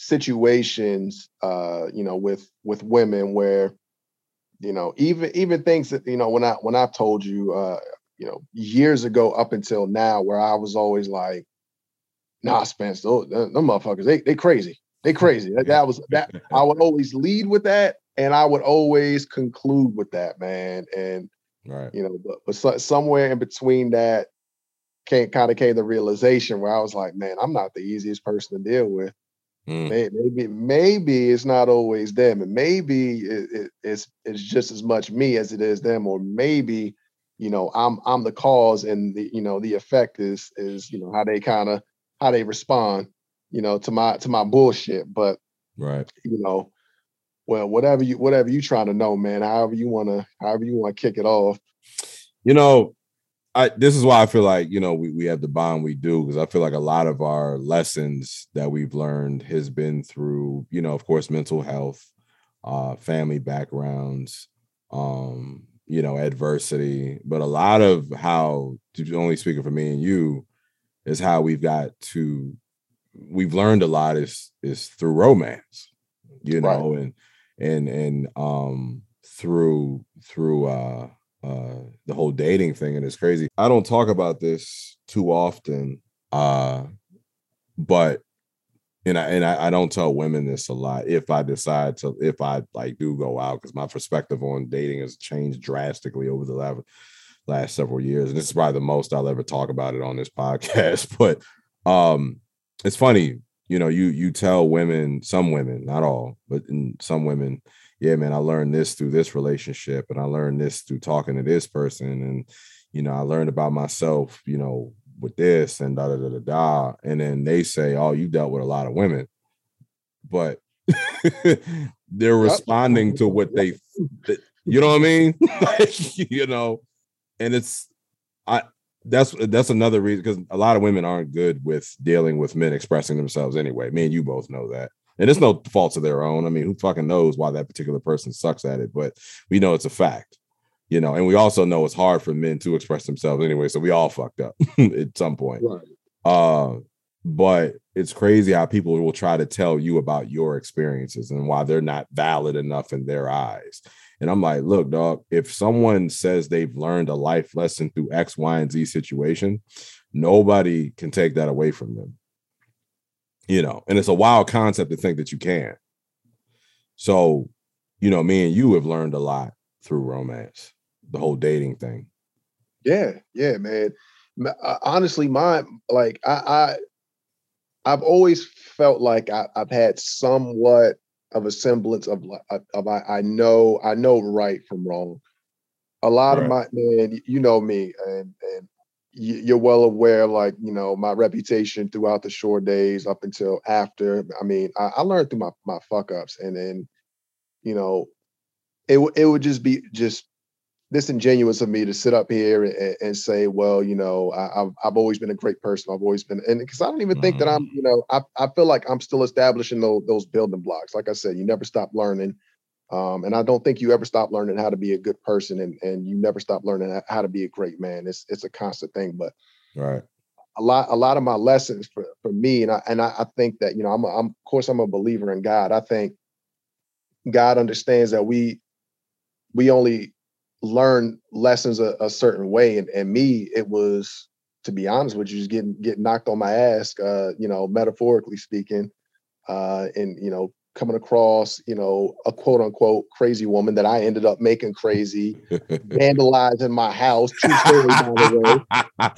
situations, uh, you know, with with women where, you know, even even things that you know when I when I've told you, uh, you know, years ago up until now, where I was always like, Nah, Spence, those, them motherfuckers, they they crazy, they crazy. That, that was that. I would always lead with that, and I would always conclude with that, man. And right, you know, but but so, somewhere in between that, came kind of came the realization where I was like, man, I'm not the easiest person to deal with. Mm. Maybe maybe it's not always them, and maybe it, it, it's it's just as much me as it is them, or maybe you know I'm I'm the cause, and the you know the effect is is you know how they kind of how they respond, you know, to my to my bullshit. But right, you know, well, whatever you whatever you trying to know, man. However you want to however you want to kick it off. You know, I this is why I feel like you know we we have the bond we do because I feel like a lot of our lessons that we've learned has been through you know of course mental health, uh, family backgrounds, um, you know adversity, but a lot of how to only speaking for me and you is how we've got to we've learned a lot is is through romance, you know, right. and and and um through through uh uh the whole dating thing and it's crazy. I don't talk about this too often uh but and I and I, I, don't tell women this a lot if I decide to if I like do go out because my perspective on dating has changed drastically over the last last several years and this is probably the most I'll ever talk about it on this podcast but um it's funny you know you you tell women some women not all but in some women yeah, man, I learned this through this relationship and I learned this through talking to this person. And, you know, I learned about myself, you know, with this and da da da da da. And then they say, Oh, you dealt with a lot of women. But they're responding to what they you know what I mean? you know, and it's I that's that's another reason because a lot of women aren't good with dealing with men expressing themselves anyway. Me and you both know that and it's no fault of their own. I mean, who fucking knows why that particular person sucks at it? But we know it's a fact, you know. And we also know it's hard for men to express themselves anyway. So we all fucked up at some point. Right. Uh, but it's crazy how people will try to tell you about your experiences and why they're not valid enough in their eyes. And I'm like, look, dog, if someone says they've learned a life lesson through X, Y, and Z situation, nobody can take that away from them you know, and it's a wild concept to think that you can. So, you know, me and you have learned a lot through romance, the whole dating thing. Yeah, yeah, man. Uh, honestly, my like I, I I've always felt like I, have had somewhat of a semblance of of, of I, I, know I know right from wrong. A lot right. of my man, you know me, and and you're well aware like you know my reputation throughout the short days up until after i mean i, I learned through my, my fuck ups and then you know it, it would just be just disingenuous of me to sit up here and, and say well you know I, have I've always been a great person i've always been and because i don't even mm-hmm. think that i'm mm-hmm. you know I, I feel like i'm still establishing those, those building blocks like i said you never stop learning Um, and I don't think you ever stop learning how to be a good person, and and you never stop learning how to be a great man. It's it's a constant thing. But right, a lot a lot of my lessons for for me, and I and I, I think that you know I'm, a, I'm of course I'm a believer in God. I think God understands that we we only learn lessons a, a certain way, and and me it was to be honest with you, just getting getting knocked on my ass, uh, you know, metaphorically speaking, uh, and you know, coming across, you know, a quote unquote crazy woman that I ended up making crazy, vandalizing my house. Two story, by the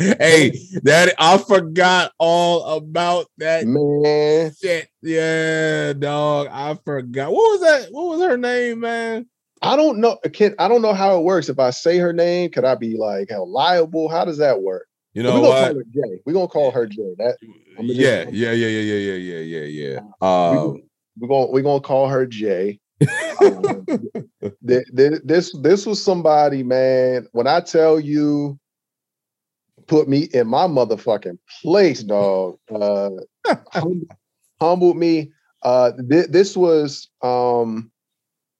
way. hey, that I forgot all about that man. Shit, yeah, dog. I forgot. What was that? What was her name, man? I don't know. Can I don't know how it works. If I say her name, could I be like how liable? How does that work? You know we're gonna what? Call her Jay. We're gonna call her Jay. That yeah, yeah, yeah, yeah, yeah, yeah, yeah, yeah, yeah. Um, we're gonna we're gonna call her Jay. um, this this was somebody, man. When I tell you, put me in my motherfucking place, dog. Uh, humbled me. Uh, th- this was um,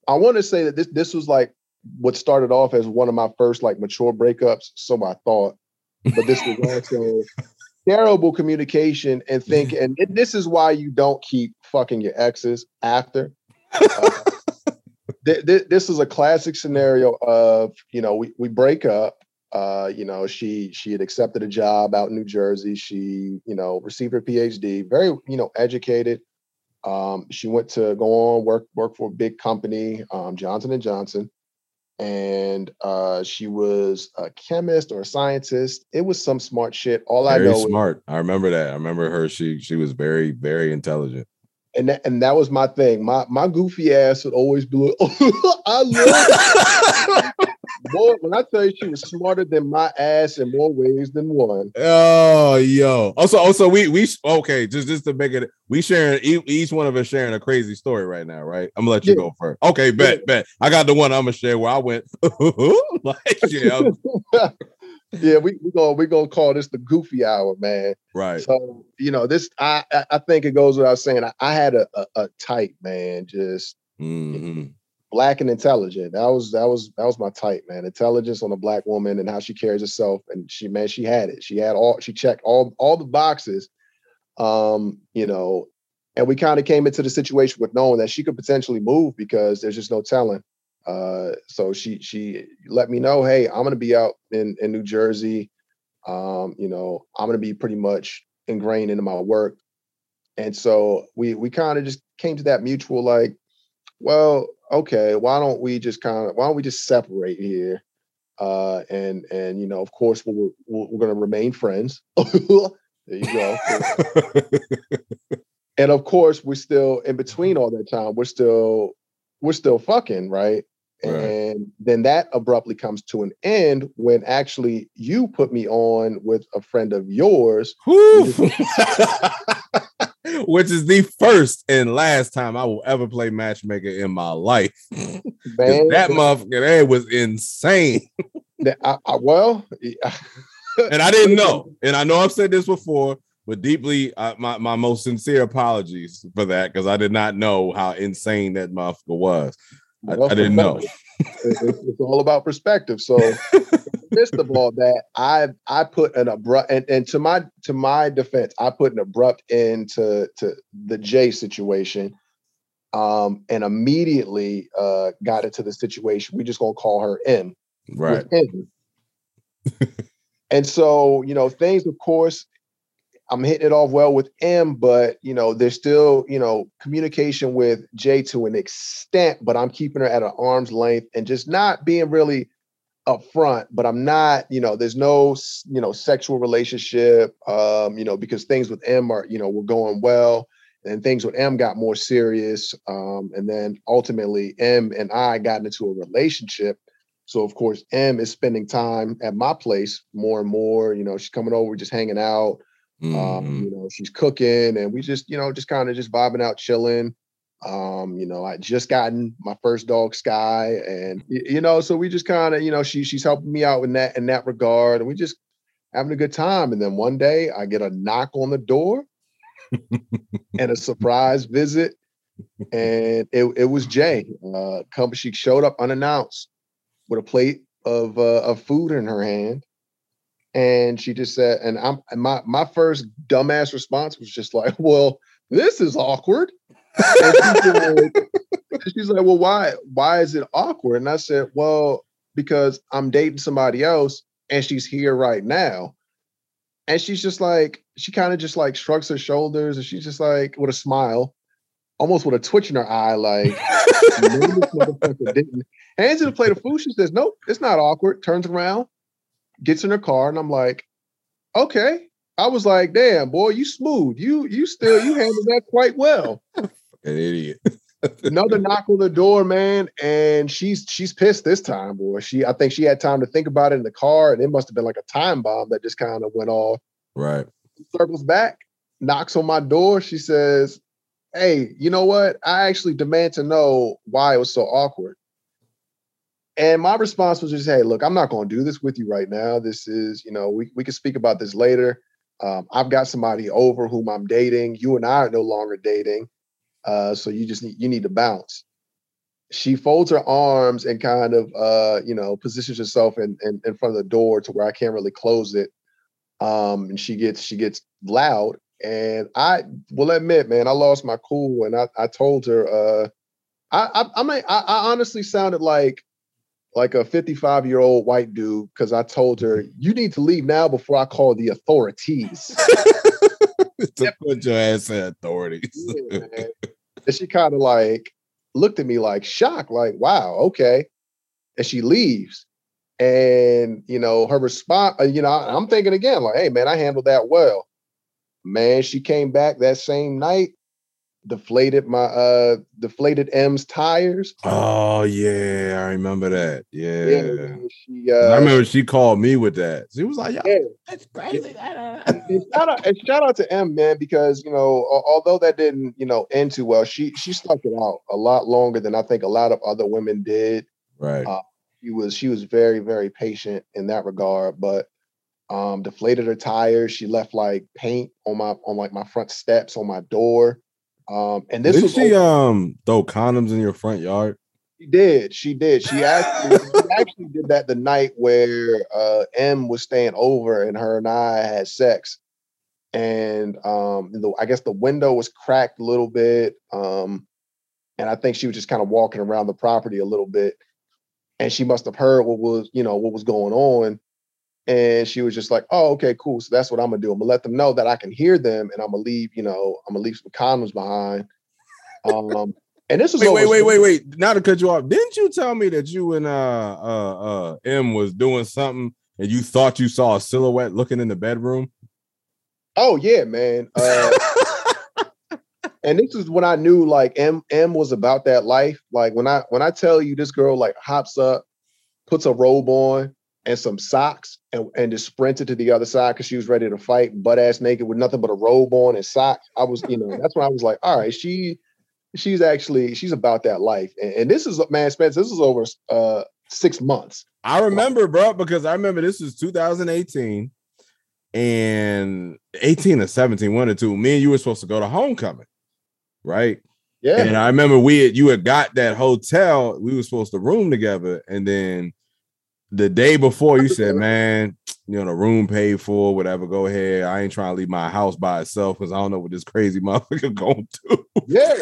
I want to say that this this was like what started off as one of my first like mature breakups. So I thought, but this was also terrible communication and think and this is why you don't keep fucking your exes after uh, th- th- this is a classic scenario of you know we, we break up uh, you know she she had accepted a job out in new jersey she you know received her phd very you know educated um, she went to go on work work for a big company um, johnson and johnson and uh, she was a chemist or a scientist. It was some smart shit. All very I know, smart. Is, I remember that. I remember her. She she was very very intelligent. And that, and that was my thing. My my goofy ass would always be like, oh, "I love." Boy, when I tell you she was smarter than my ass in more ways than one. Oh, yo. Oh, also, also, oh, we we okay. Just just to make it, we sharing each one of us sharing a crazy story right now, right? I'm gonna let you yeah. go first. Okay, bet yeah. bet. I got the one I'm gonna share where I went like yeah. Yeah, we we gonna we gonna call this the goofy hour, man. Right. So you know this, I I think it goes without saying. I, I had a, a, a type man, just mm-hmm black and intelligent. That was that was that was my type, man. Intelligence on a black woman and how she carries herself. And she man, she had it. She had all she checked all all the boxes. Um, you know, and we kind of came into the situation with knowing that she could potentially move because there's just no telling. Uh, so she she let me know, hey, I'm gonna be out in in New Jersey. Um, you know, I'm gonna be pretty much ingrained into my work. And so we we kind of just came to that mutual like, well, okay, why don't we just kind of why don't we just separate here? Uh, and and you know, of course, we're we're, we're going to remain friends. there you go. and of course, we're still in between all that time. We're still we're still fucking right. Right. And then that abruptly comes to an end when actually you put me on with a friend of yours. which is the first and last time I will ever play matchmaker in my life. Man, that motherfucker was insane. I, I, well, and I didn't know, and I know I've said this before, but deeply, uh, my my most sincere apologies for that because I did not know how insane that motherfucker was. I, I didn't know. it's, it's, all about perspective. So, midst of all that, I I put an abrupt and, and to my to my defense, I put an abrupt end to to the J situation, um, and immediately uh, got into the situation. We just gonna call her M, right? and so you know things, of course, I'm hitting it off well with M, but you know, there's still, you know, communication with J to an extent, but I'm keeping her at an arm's length and just not being really upfront, but I'm not, you know, there's no, you know, sexual relationship, um, you know, because things with M are, you know, were going well and things with M got more serious. Um, and then ultimately M and I got into a relationship. So of course, M is spending time at my place more and more, you know, she's coming over, just hanging out. Um, mm-hmm. Um, you know, she's cooking and we just, you know, just kind of just vibing out, chilling. Um, you know, I just gotten my first dog Sky, and you know, so we just kind of, you know, she she's helping me out in that in that regard, and we just having a good time. And then one day I get a knock on the door and a surprise visit and it, it was Jay. Uh, come, she showed up unannounced with a plate of uh, of food in her hand, and she just said, and I'm and my my first dumbass response was just like, "Well, this is awkward." And she she's like, "Well, why why is it awkward?" And I said, "Well, because I'm dating somebody else, and she's here right now." And she's just like, she kind of just like shrugs her shoulders, and she's just like, with a smile, almost with a twitch in her eye, like, "No, this didn't." Hands in a plate of food. She says, "Nope, it's not awkward." Turns around, gets in her car, and I'm like, "Okay." I was like, "Damn, boy, you smooth. You you still you handled that quite well." An idiot. Another knock on the door, man, and she's she's pissed this time, boy. She I think she had time to think about it in the car, and it must have been like a time bomb that just kind of went off. Right. Circles back, knocks on my door. She says, "Hey, you know what? I actually demand to know why it was so awkward." And my response was just, "Hey, look, I'm not going to do this with you right now. This is, you know, we we can speak about this later. Um, I've got somebody over whom I'm dating. You and I are no longer dating, uh, so you just need you need to bounce." She folds her arms and kind of, uh, you know, positions herself in, in in front of the door to where I can't really close it. Um, and she gets she gets loud, and I will admit, man, I lost my cool, and I I told her, uh, I I I, mean, I, I honestly sounded like like a 55 year old white dude because I told her you need to leave now before I call the authorities. to put your ass in authorities. Yeah, and she kind of like looked at me like shocked, like, wow, okay. And she leaves. And you know, her response, uh, you know, I'm thinking again, like, hey man, I handled that well. Man, she came back that same night, deflated my uh deflated M's tires. Oh yeah, I remember that. Yeah. man, she uh I remember she called me with that. She was like, "Yo, yeah. that's crazy." and shout out and shout out to M man because you know although that didn't you know end too well, she she stuck it out a lot longer than I think a lot of other women did. right. Uh, She was she was very very patient in that regard, but um deflated her tires. She left like paint on my on like my front steps on my door. Um and this Did was she over- um throw condoms in your front yard? She did. She did. She actually she actually did that the night where uh M was staying over and her and I had sex. And um the, I guess the window was cracked a little bit. Um and I think she was just kind of walking around the property a little bit. And she must have heard what was, you know, what was going on. And she was just like, oh, okay, cool. So that's what I'm gonna do. I'm gonna let them know that I can hear them and I'm gonna leave, you know, I'm gonna leave some condoms behind. Um and this was Wait, wait, wait, wait, wait. Not to cut you off. Didn't you tell me that you and uh uh uh M was doing something and you thought you saw a silhouette looking in the bedroom? Oh yeah, man. Uh, and this is when I knew like M M was about that life. Like when I when I tell you this girl like hops up, puts a robe on and some socks and, and just sprinted to the other side because she was ready to fight, butt ass naked with nothing but a robe on and socks. I was, you know, that's when I was like, all right, she she's actually she's about that life. And, and this is man, Spence, this is over uh six months. I remember, bro, because I remember this was 2018 and 18 or 17, one or two. Me and you were supposed to go to homecoming, right? Yeah. And I remember we had you had got that hotel. We were supposed to room together, and then the day before you said, "Man, you know the room paid for, whatever. Go ahead. I ain't trying to leave my house by itself because I don't know what this crazy motherfucker going to." yeah.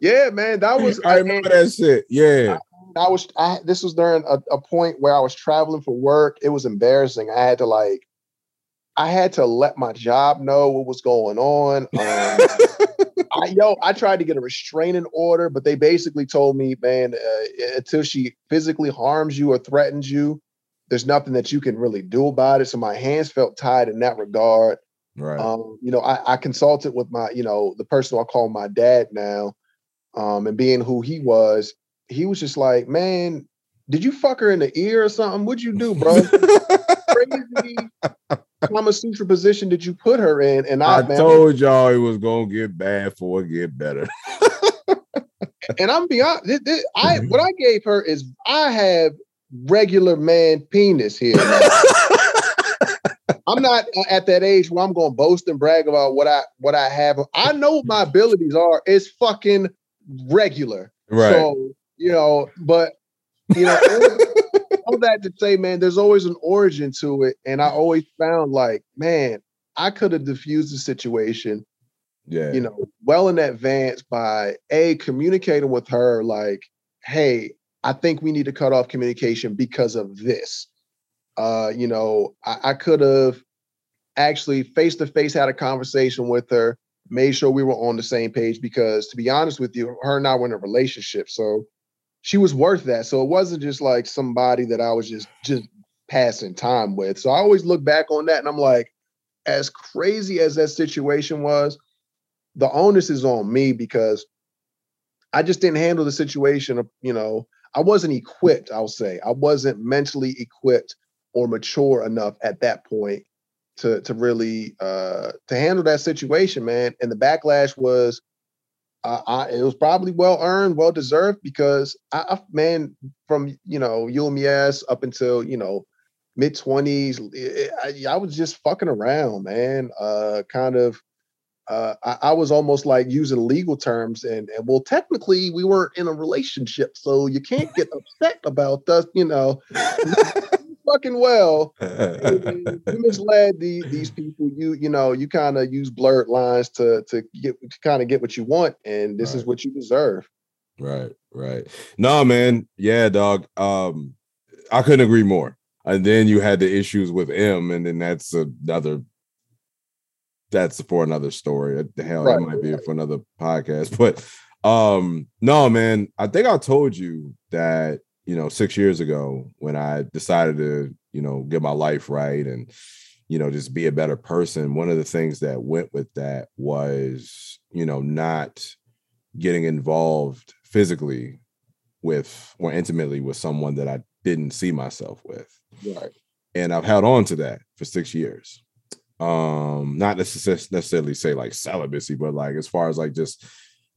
Yeah, man. That was I remember that shit. Yeah, I was I this was during a, a point where I was traveling for work. It was embarrassing. I had to like I had to let my job know what was going on. Um, I, yo, I tried to get a restraining order, but they basically told me, man, uh, until she physically harms you or threatens you, there's nothing that you can really do about it. So my hands felt tied in that regard. right. Um, you know, I, I consulted with my, you know, the person I call my dad now, um, and being who he was, he was just like, man, did you fuck her in the ear or something? What'd you do, bro? Crazy Kama Sutra position did you put her in? And I, I man, told y'all it was gonna get bad for it get better. and I'm beyond. This, this, I mm-hmm. what I gave her is I have regular man penis here. I'm not uh, at that age where I'm going to boast and brag about what I what I have. I know what my abilities are. It's fucking regular. Right. So you know, but you know, all that to say, man, there's always an origin to it, and I always found like, man, I could have diffused the situation, yeah. you know, well in advance by a communicating with her, like, hey, I think we need to cut off communication because of this. Uh, you know, I, I could have actually face to face had a conversation with her, made sure we were on the same page because to be honest with you, her and I were in a relationship. So she was worth that. So it wasn't just like somebody that I was just just passing time with. So I always look back on that and I'm like, as crazy as that situation was, the onus is on me because I just didn't handle the situation. You know, I wasn't equipped, I'll say. I wasn't mentally equipped or mature enough at that point to to really uh to handle that situation, man. And the backlash was I, it was probably well earned, well deserved because I, I man, from you know UMES up until you know mid twenties, I, I, was just fucking around, man. Uh, kind of, uh, I, I, was almost like using legal terms, and, and well, technically we weren't in a relationship, so you can't get upset about us, you know. Fucking well. you misled the, these people. You you know you kind of use blurred lines to to get to kind of get what you want, and this right. is what you deserve. Right, right. No, man. Yeah, dog. Um, I couldn't agree more. And then you had the issues with M, and then that's another. That's for another story. The hell, right, that might be for another podcast. But um, no, man. I think I told you that you know, six years ago when I decided to, you know, get my life right and, you know, just be a better person, one of the things that went with that was, you know, not getting involved physically with or intimately with someone that I didn't see myself with. Right. And I've held on to that for six years. Um, not necessarily say like celibacy, but like as far as like just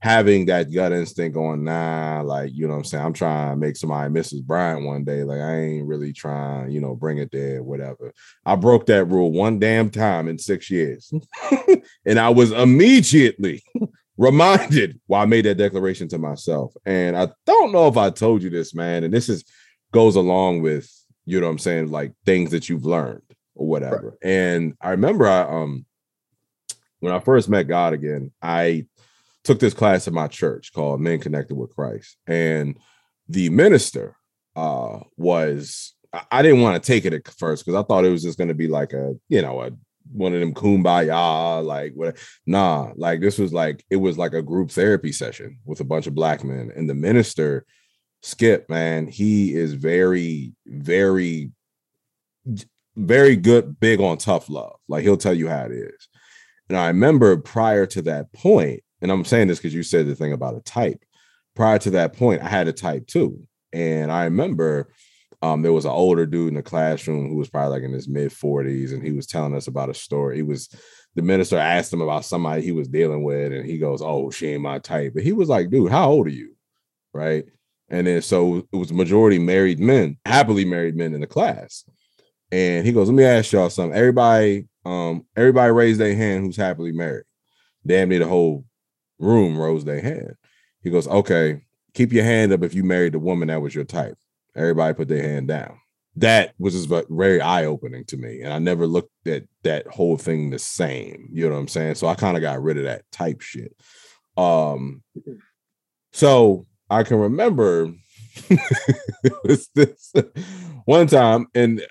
having that gut instinct going, nah, like, you know what I'm saying? I'm trying to make somebody Mrs. Bryant one day. Like, I ain't really trying, you know, bring it there, whatever. I broke that rule one damn time in six years. and I was immediately reminded why I made that declaration to myself. And I don't know if I told you this, man. And this is goes along with, you know what I'm saying, like things that you've learned or whatever. Right. And I remember I um when I first met God again, I took this class at my church called Men Connected with Christ. And the minister uh, was, I didn't want to take it at first because I thought it was just going to be like a, you know, a one of them kumbaya, like what nah, like this was like it was like a group therapy session with a bunch of black men. And the minister, Skip, man, he is very, very, very good, big on tough love. Like he'll tell you how it is. And I remember prior to that point, and I'm saying this because you said the thing about a type. Prior to that point, I had a type too. And I remember um, there was an older dude in the classroom who was probably like in his mid 40s, and he was telling us about a story. He was the minister asked him about somebody he was dealing with, and he goes, Oh, she ain't my type. But he was like, dude, how old are you? Right. And then so it was majority married men, happily married men in the class. And he goes, Let me ask y'all something. Everybody, um, everybody raise their hand who's happily married. Damn near the whole room rose their hand. He goes, okay, keep your hand up if you married a woman that was your type. Everybody put their hand down. That was just very eye opening to me. And I never looked at that whole thing the same. You know what I'm saying? So I kind of got rid of that type shit. Um, so I can remember this one time, and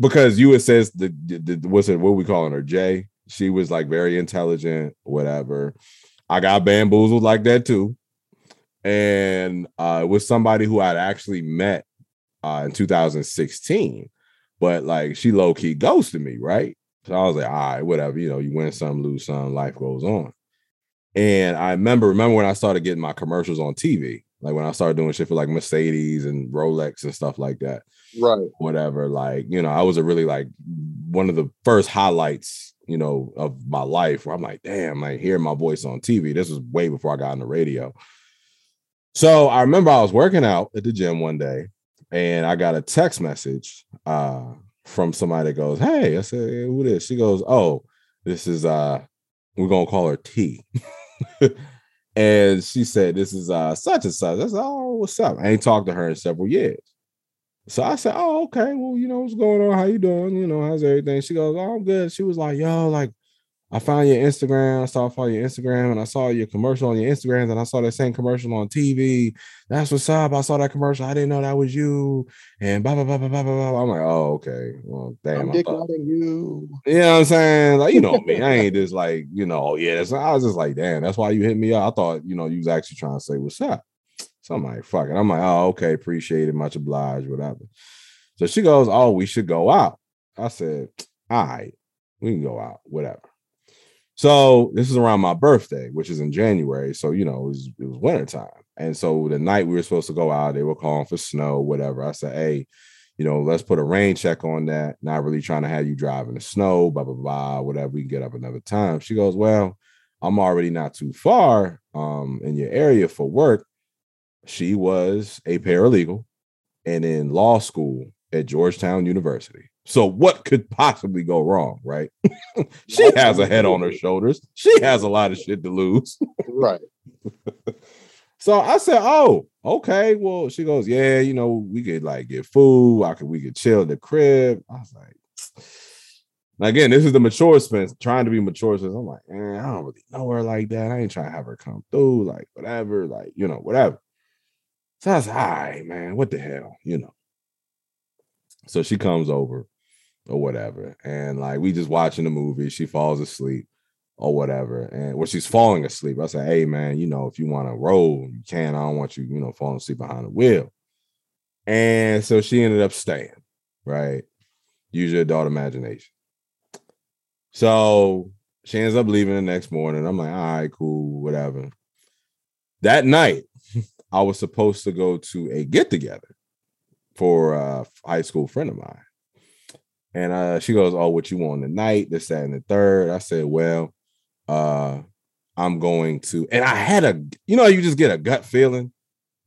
because you says the, the, the what's it what we calling her Jay, she was like very intelligent, whatever. I got bamboozled like that too. And uh, it was somebody who I'd actually met uh, in 2016, but like she low key ghosted me, right? So I was like, all right, whatever, you know, you win some, lose some, life goes on. And I remember, remember when I started getting my commercials on TV, like when I started doing shit for like Mercedes and Rolex and stuff like that. Right. Whatever. Like, you know, I was a really like one of the first highlights you know, of my life where I'm like, damn, like hearing my voice on TV. This was way before I got on the radio. So I remember I was working out at the gym one day and I got a text message uh, from somebody that goes, Hey, I said, hey, who this? She goes, Oh, this is uh we're gonna call her T. and she said, This is uh such and such. I said, Oh, what's up? I ain't talked to her in several years. So I said, Oh, okay. Well, you know, what's going on? How you doing? You know, how's everything? She goes, Oh, I'm good. She was like, Yo, like I found your Instagram. I saw follow your Instagram and I saw your commercial on your Instagram and I saw that same commercial on TV. That's what's up. I saw that commercial. I didn't know that was you. And blah blah blah blah blah blah. I'm like, oh, okay. Well, damn. I'm dick you. You know what I'm saying? Like, you know me. I ain't just like, you know, oh, yeah. I was just like, damn, that's why you hit me up. I thought, you know, you was actually trying to say what's up. So I'm like, fuck it. I'm like, oh, okay, appreciate it, much obliged, whatever. So she goes, Oh, we should go out. I said, All right, we can go out, whatever. So this is around my birthday, which is in January. So you know, it was it was wintertime. And so the night we were supposed to go out, they were calling for snow, whatever. I said, hey, you know, let's put a rain check on that. Not really trying to have you drive in the snow, blah, blah, blah, whatever. We can get up another time. She goes, Well, I'm already not too far um, in your area for work. She was a paralegal and in law school at Georgetown University. So what could possibly go wrong, right? she has a head on her shoulders. She has a lot of shit to lose. right. so I said, "Oh, okay." Well, she goes, "Yeah, you know, we could like get food. I could we could chill in the crib." I was like, now again, this is the mature Spence trying to be mature. So I'm like, man, I don't really know her like that. I ain't trying to have her come through, like whatever, like you know, whatever. So I was like, all right, man, what the hell, you know. So she comes over or whatever. And like we just watching the movie, she falls asleep or whatever. And when she's falling asleep, I say, Hey man, you know, if you want to roll, you can. I don't want you, you know, falling asleep behind the wheel. And so she ended up staying, right? Use your adult imagination. So she ends up leaving the next morning. I'm like, all right, cool, whatever. That night, I was supposed to go to a get together for a high school friend of mine. And uh, she goes, Oh, what you want tonight? This, that, and the third. I said, Well, uh, I'm going to, and I had a, you know, you just get a gut feeling.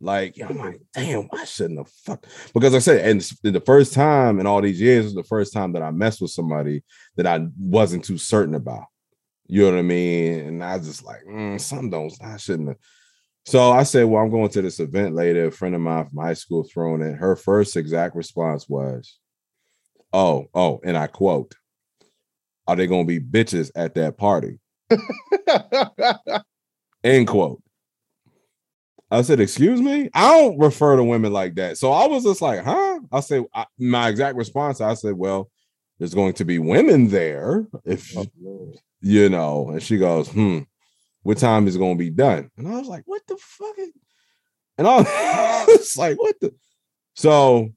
Like, I'm like, damn, I shouldn't have fucked. Because I said, and the first time in all these years was the first time that I messed with somebody that I wasn't too certain about. You know what I mean? And I was just like, mm, some don't, I shouldn't have. So I said, Well, I'm going to this event later. A friend of mine from high school throwing it. Her first exact response was, Oh, oh, and I quote, Are they gonna be bitches at that party? End quote. I said, Excuse me? I don't refer to women like that. So I was just like, Huh? I said, I, my exact response, I said, Well, there's going to be women there if oh, you know. And she goes, Hmm, what time is going to be done? And I was like, what the fuck? And I was like, what the? So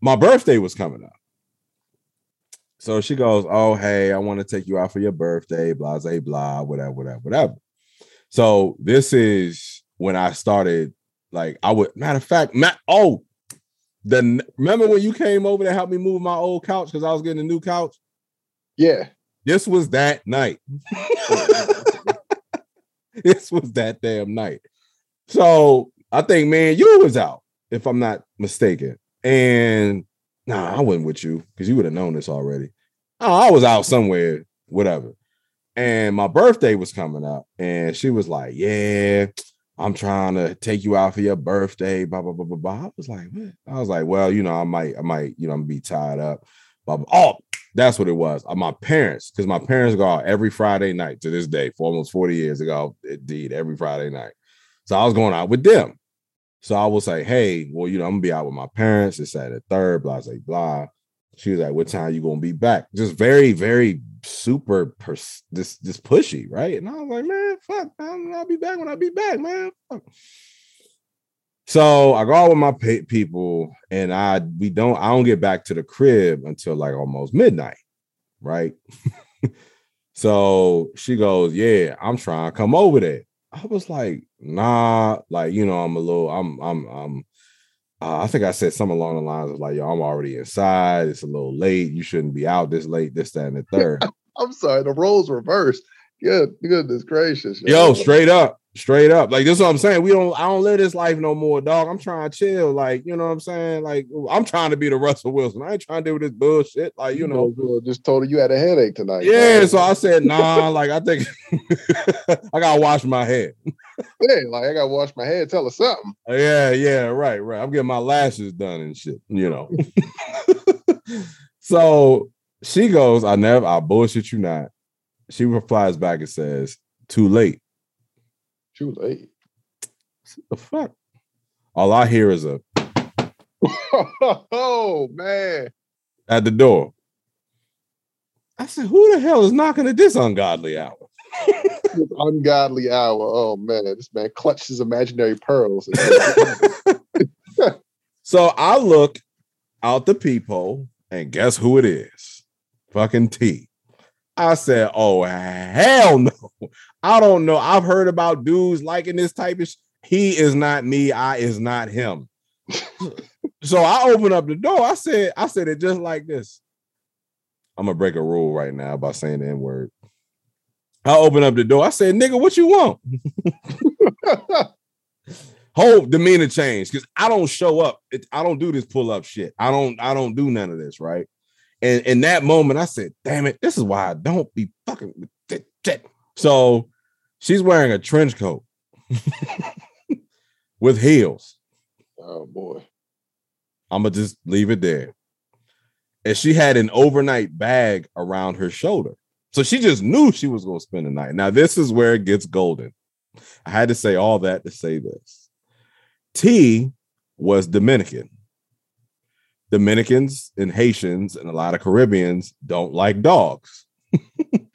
my birthday was coming up. So she goes, Oh, hey, I want to take you out for your birthday, blah, blah, blah, whatever, whatever, whatever. So this is when I started, like, I would, matter of fact, Matt, oh, the remember when you came over to help me move my old couch because I was getting a new couch? Yeah. This was that night. this was that damn night. So I think, man, you was out, if I'm not mistaken. And nah, I wasn't with you because you would have known this already. Oh, I was out somewhere, whatever. And my birthday was coming up, and she was like, Yeah, I'm trying to take you out for your birthday, blah, blah, blah, blah, blah. I was like, what? I was like, well, you know, I might, I might, you know, I'm be tied up. Blah, blah. Oh, that's what it was. Uh, my parents, because my parents go out every Friday night to this day for almost 40 years ago, indeed, every Friday night. So I was going out with them. So I was like, hey, well, you know, I'm gonna be out with my parents. It's at the third, blah, blah, blah. She was like, what time you gonna be back? Just very, very super pers- this pushy, right? And I was like, man, fuck, man, I'll be back when I be back, man. Fuck. So I go out with my people, and I we don't I don't get back to the crib until like almost midnight, right? so she goes, "Yeah, I'm trying to come over there." I was like, "Nah, like you know, I'm a little, I'm, I'm, I'm." Uh, I think I said something along the lines of like, "Yo, I'm already inside. It's a little late. You shouldn't be out this late. This, that, and the third. I'm sorry, the roles reversed. Good, goodness gracious. Yo, straight up, Straight up. Like this is what I'm saying. We don't I don't live this life no more, dog. I'm trying to chill. Like, you know what I'm saying? Like I'm trying to be the Russell Wilson. I ain't trying to do this bullshit. Like, you, you know, know, just told her you had a headache tonight. Yeah, so I said, nah, like I think I gotta wash my head. yeah, like I gotta wash my head, tell her something. Yeah, yeah, right, right. I'm getting my lashes done and shit, you know. so she goes, I never I bullshit you not. She replies back and says, Too late. Too late. What The fuck? All I hear is a oh man at the door. I said, "Who the hell is knocking at this ungodly hour?" this ungodly hour. Oh man, this man clutches his imaginary pearls. so I look out the peephole, and guess who it is? Fucking T. I said, "Oh hell no! I don't know. I've heard about dudes liking this type of. Sh- he is not me. I is not him." so I opened up the door. I said, "I said it just like this." I'm gonna break a rule right now by saying the N word. I opened up the door. I said, "Nigga, what you want?" Whole demeanor change because I don't show up. It, I don't do this pull up shit. I don't. I don't do none of this. Right. And in that moment, I said, damn it, this is why I don't be fucking. So she's wearing a trench coat with heels. Oh boy. I'm gonna just leave it there. And she had an overnight bag around her shoulder. So she just knew she was gonna spend the night. Now, this is where it gets golden. I had to say all that to say this. T was Dominican. Dominicans and Haitians and a lot of Caribbeans don't like dogs.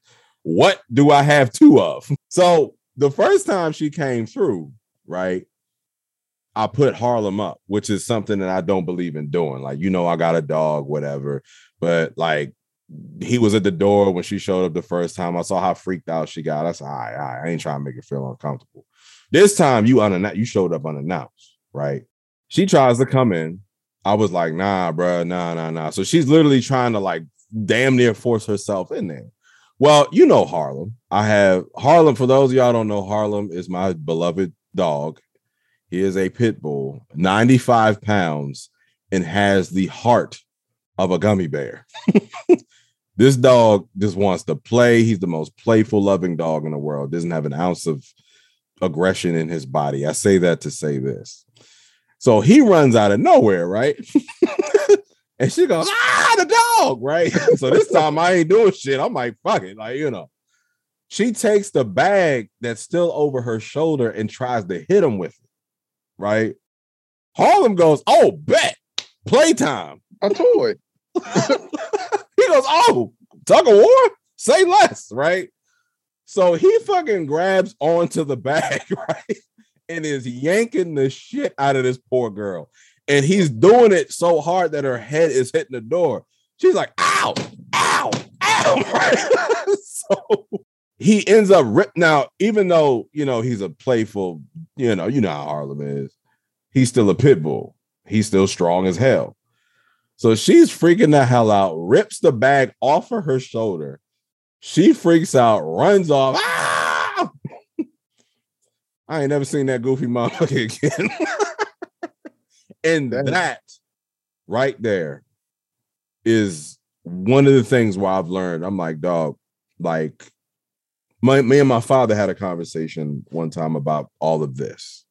what do I have two of? So the first time she came through, right? I put Harlem up, which is something that I don't believe in doing. Like, you know, I got a dog, whatever. But like, he was at the door when she showed up the first time. I saw how freaked out she got. I said, all right, all right, I ain't trying to make her feel uncomfortable. This time you unannounced, you showed up unannounced, right? She tries to come in. I was like, nah, bro, nah, nah, nah. So she's literally trying to like damn near force herself in there. Well, you know Harlem. I have Harlem. For those of y'all don't know, Harlem is my beloved dog. He is a pit bull, 95 pounds, and has the heart of a gummy bear. this dog just wants to play. He's the most playful, loving dog in the world. Doesn't have an ounce of aggression in his body. I say that to say this. So he runs out of nowhere, right? and she goes, ah, the dog, right? so this time I ain't doing shit. I'm like, fuck it. Like, you know, she takes the bag that's still over her shoulder and tries to hit him with it, right? Harlem goes, oh, bet, playtime. A toy. he goes, oh, tug of war? Say less, right? So he fucking grabs onto the bag, right? and is yanking the shit out of this poor girl. And he's doing it so hard that her head is hitting the door. She's like, ow, ow, ow. So he ends up ripped. Now, even though, you know, he's a playful, you know, you know how Harlem is, he's still a pit bull. He's still strong as hell. So she's freaking the hell out, rips the bag off of her shoulder. She freaks out, runs off. Ah! I ain't never seen that goofy motherfucker again. And that right there is one of the things where I've learned. I'm like, dog, like my me and my father had a conversation one time about all of this.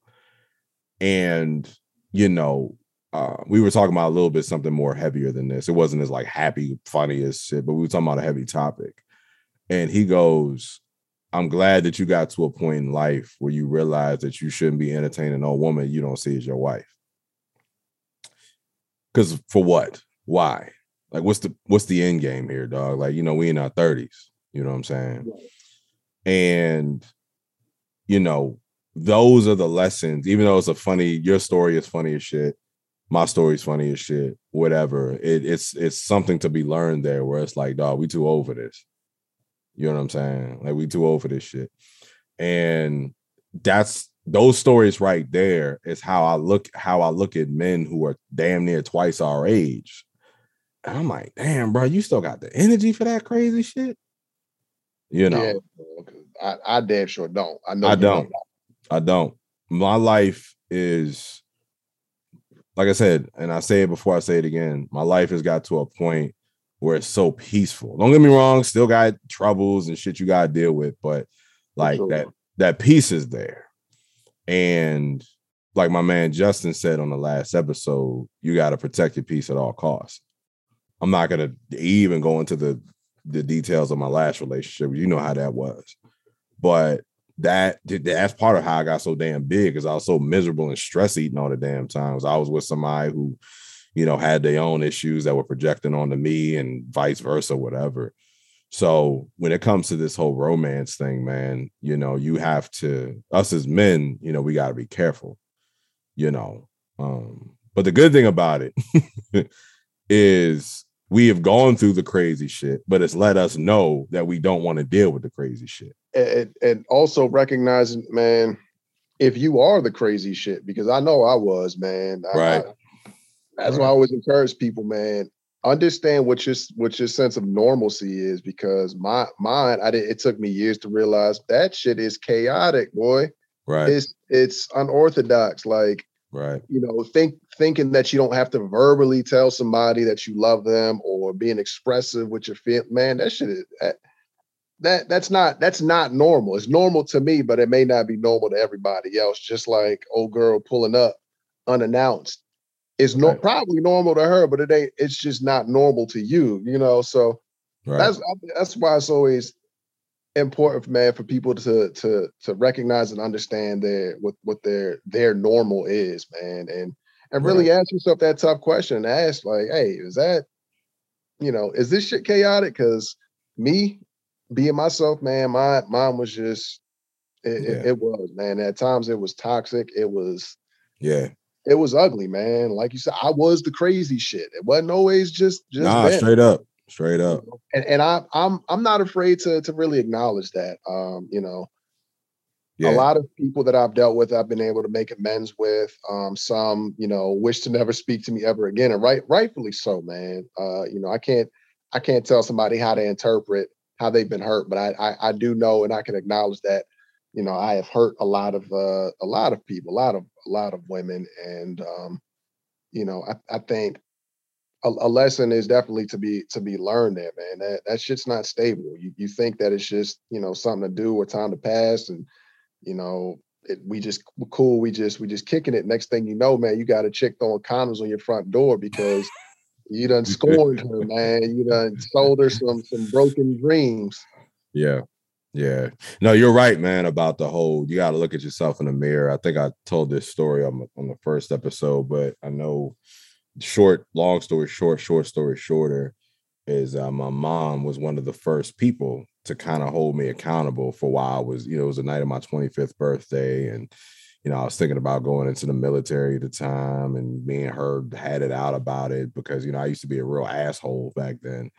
And you know, uh, we were talking about a little bit something more heavier than this. It wasn't as like happy, funny as shit, but we were talking about a heavy topic. And he goes, I'm glad that you got to a point in life where you realize that you shouldn't be entertaining a woman you don't see as your wife. Because for what? Why? Like, what's the what's the end game here, dog? Like, you know, we in our 30s. You know what I'm saying? And you know, those are the lessons. Even though it's a funny, your story is funny as shit. My story is funny as shit. Whatever. It, it's it's something to be learned there. Where it's like, dog, we too old for this. You know what I'm saying? Like we too old for this shit. And that's those stories right there is how I look how I look at men who are damn near twice our age. And I'm like, damn, bro, you still got the energy for that crazy shit. You know, yeah, I, I damn sure don't. I know I don't. don't. I don't. My life is like I said, and I say it before I say it again. My life has got to a point where it's so peaceful. Don't get me wrong, still got troubles and shit you gotta deal with, but like sure. that that peace is there. And like my man Justin said on the last episode, you got to protect your peace at all costs. I'm not gonna even go into the the details of my last relationship. You know how that was, but that that's part of how I got so damn big because I was so miserable and stress eating all the damn times. I was with somebody who, you know, had their own issues that were projecting onto me and vice versa, whatever. So when it comes to this whole romance thing, man, you know, you have to us as men, you know, we got to be careful, you know. Um, but the good thing about it is we have gone through the crazy shit, but it's let us know that we don't want to deal with the crazy shit. And, and also recognizing, man, if you are the crazy shit, because I know I was, man. Right. I, that's right. why I always encourage people, man understand what your what your sense of normalcy is because my mine I did it took me years to realize that shit is chaotic, boy. Right. It's it's unorthodox. Like right. You know, think thinking that you don't have to verbally tell somebody that you love them or being expressive with your feel. Man, that shit is that, that that's not that's not normal. It's normal to me, but it may not be normal to everybody else. Just like old girl pulling up unannounced it's no, right. probably normal to her, but it ain't. It's just not normal to you, you know. So right. that's that's why it's always important, man, for people to to to recognize and understand their what what their their normal is, man, and and really right. ask yourself that tough question and ask like, hey, is that you know, is this shit chaotic? Because me being myself, man, my mom was just it, yeah. it, it was, man. At times it was toxic. It was yeah it was ugly, man. Like you said, I was the crazy shit. It wasn't always just just nah, straight up, straight up. And and I I'm I'm not afraid to to really acknowledge that. Um, you know, yeah. a lot of people that I've dealt with, I've been able to make amends with. Um, some, you know, wish to never speak to me ever again, and right, rightfully so, man. Uh, you know, I can't I can't tell somebody how to interpret how they've been hurt, but I I, I do know and I can acknowledge that you know i have hurt a lot of uh, a lot of people a lot of a lot of women and um you know i, I think a, a, lesson is definitely to be to be learned there man. That that shit's not stable. You, you think that it's just you know something to do or time to pass and you know it, we just cool we just we just kicking it. Next thing you know man you got a chick throwing condoms on your front door because you done scorned her man. You done sold her some some broken dreams. Yeah yeah. No, you're right, man, about the whole you got to look at yourself in the mirror. I think I told this story on, on the first episode, but I know short, long story short, short story shorter is uh, my mom was one of the first people to kind of hold me accountable for why I was, you know, it was the night of my 25th birthday. And, you know, I was thinking about going into the military at the time and me and her had it out about it because, you know, I used to be a real asshole back then.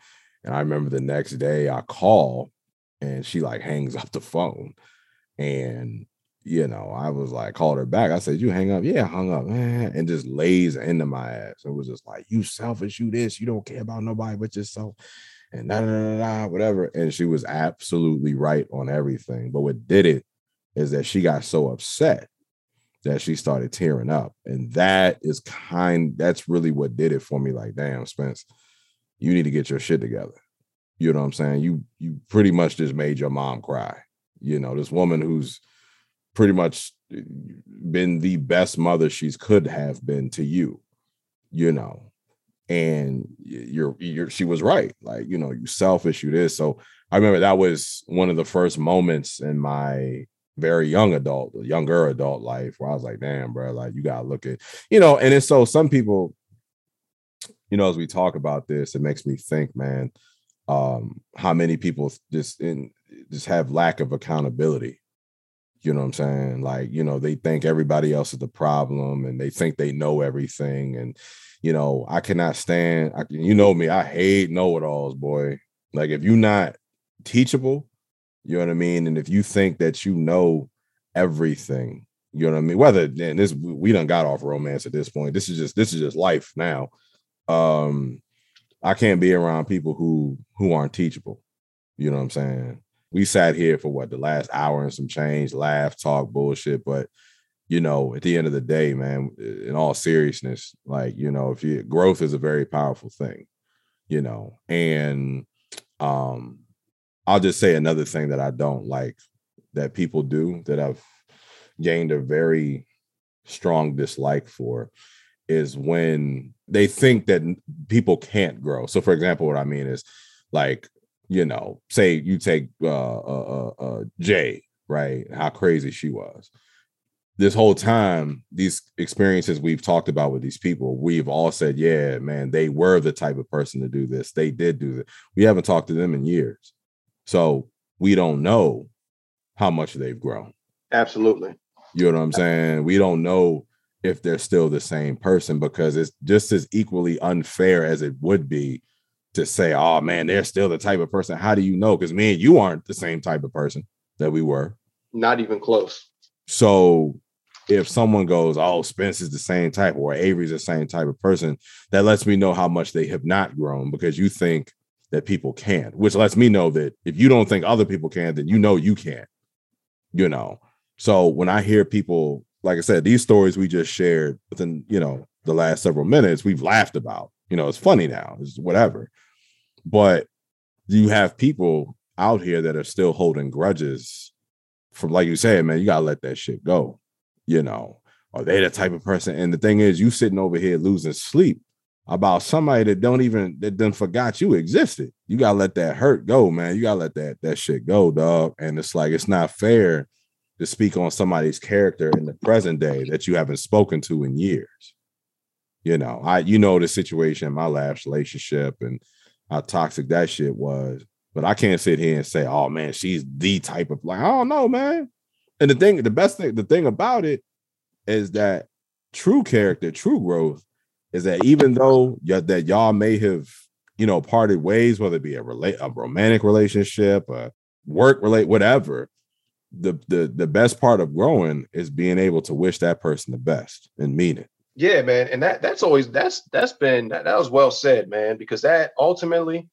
And I remember the next day I called and she like hangs up the phone. And you know, I was like, called her back. I said, You hang up? Yeah, hung up, man. And just lays into my ass. It was just like, You selfish, you this, you don't care about nobody but yourself. And da da da da, whatever. And she was absolutely right on everything. But what did it is that she got so upset that she started tearing up. And that is kind, that's really what did it for me. Like, damn, Spence, you need to get your shit together. You know what I'm saying? You you pretty much just made your mom cry. You know, this woman who's pretty much eh, been the best mother she's could have been to you, you know. And you're you're she was right. Like, you know, you selfish, you this. So I remember that was one of the first moments in my very young adult, younger adult life where I was like, damn, bro, like you gotta look at, you know, and it's so some people, you know, as we talk about this, it makes me think, man, um, how many people just in just have lack of accountability. You know what I'm saying? Like, you know, they think everybody else is the problem and they think they know everything. And, you know, I cannot stand, I, you know me, I hate know it alls, boy. Like, if you're not teachable, you know what I mean? And if you think that you know everything, you know what I mean? Whether and this we done got off romance at this point. This is just this is just life now. Um, I can't be around people who who aren't teachable. You know what I'm saying? we sat here for what the last hour and some change, laugh, talk, bullshit. But you know, at the end of the day, man, in all seriousness, like you know, if you growth is a very powerful thing, you know, and um, I'll just say another thing that I don't like that people do that I've gained a very strong dislike for is when they think that people can't grow. So, for example, what I mean is like, you know, say you take uh, uh, uh, uh Jay, right? How crazy she was. This whole time, these experiences we've talked about with these people, we've all said, yeah, man, they were the type of person to do this. They did do this. We haven't talked to them in years. So we don't know how much they've grown. Absolutely. You know what I'm saying? We don't know if they're still the same person because it's just as equally unfair as it would be to say, oh man, they're still the type of person. How do you know? Because me and you aren't the same type of person that we were. Not even close. So if someone goes, oh, Spence is the same type or Avery's the same type of person, that lets me know how much they have not grown because you think that people can, which lets me know that if you don't think other people can, then you know you can't. you know. So when I hear people, like I said, these stories we just shared within, you know, the last several minutes, we've laughed about. You know, it's funny now, it's whatever. But you have people out here that are still holding grudges from, like you said, man, you gotta let that shit go. You know, are they the type of person? And the thing is, you sitting over here losing sleep about somebody that don't even that done forgot you existed. You gotta let that hurt go, man. You gotta let that that shit go, dog. And it's like it's not fair to speak on somebody's character in the present day that you haven't spoken to in years. You know, I you know the situation in my last relationship and how toxic that shit was. But I can't sit here and say, oh man, she's the type of like, I don't know, man. And the thing, the best thing, the thing about it is that true character, true growth is that even though y- that y'all may have you know parted ways, whether it be a relate a romantic relationship, a work relate, whatever, the the the best part of growing is being able to wish that person the best and mean it. Yeah, man, and that that's always that's that's been that, that was well said, man, because that ultimately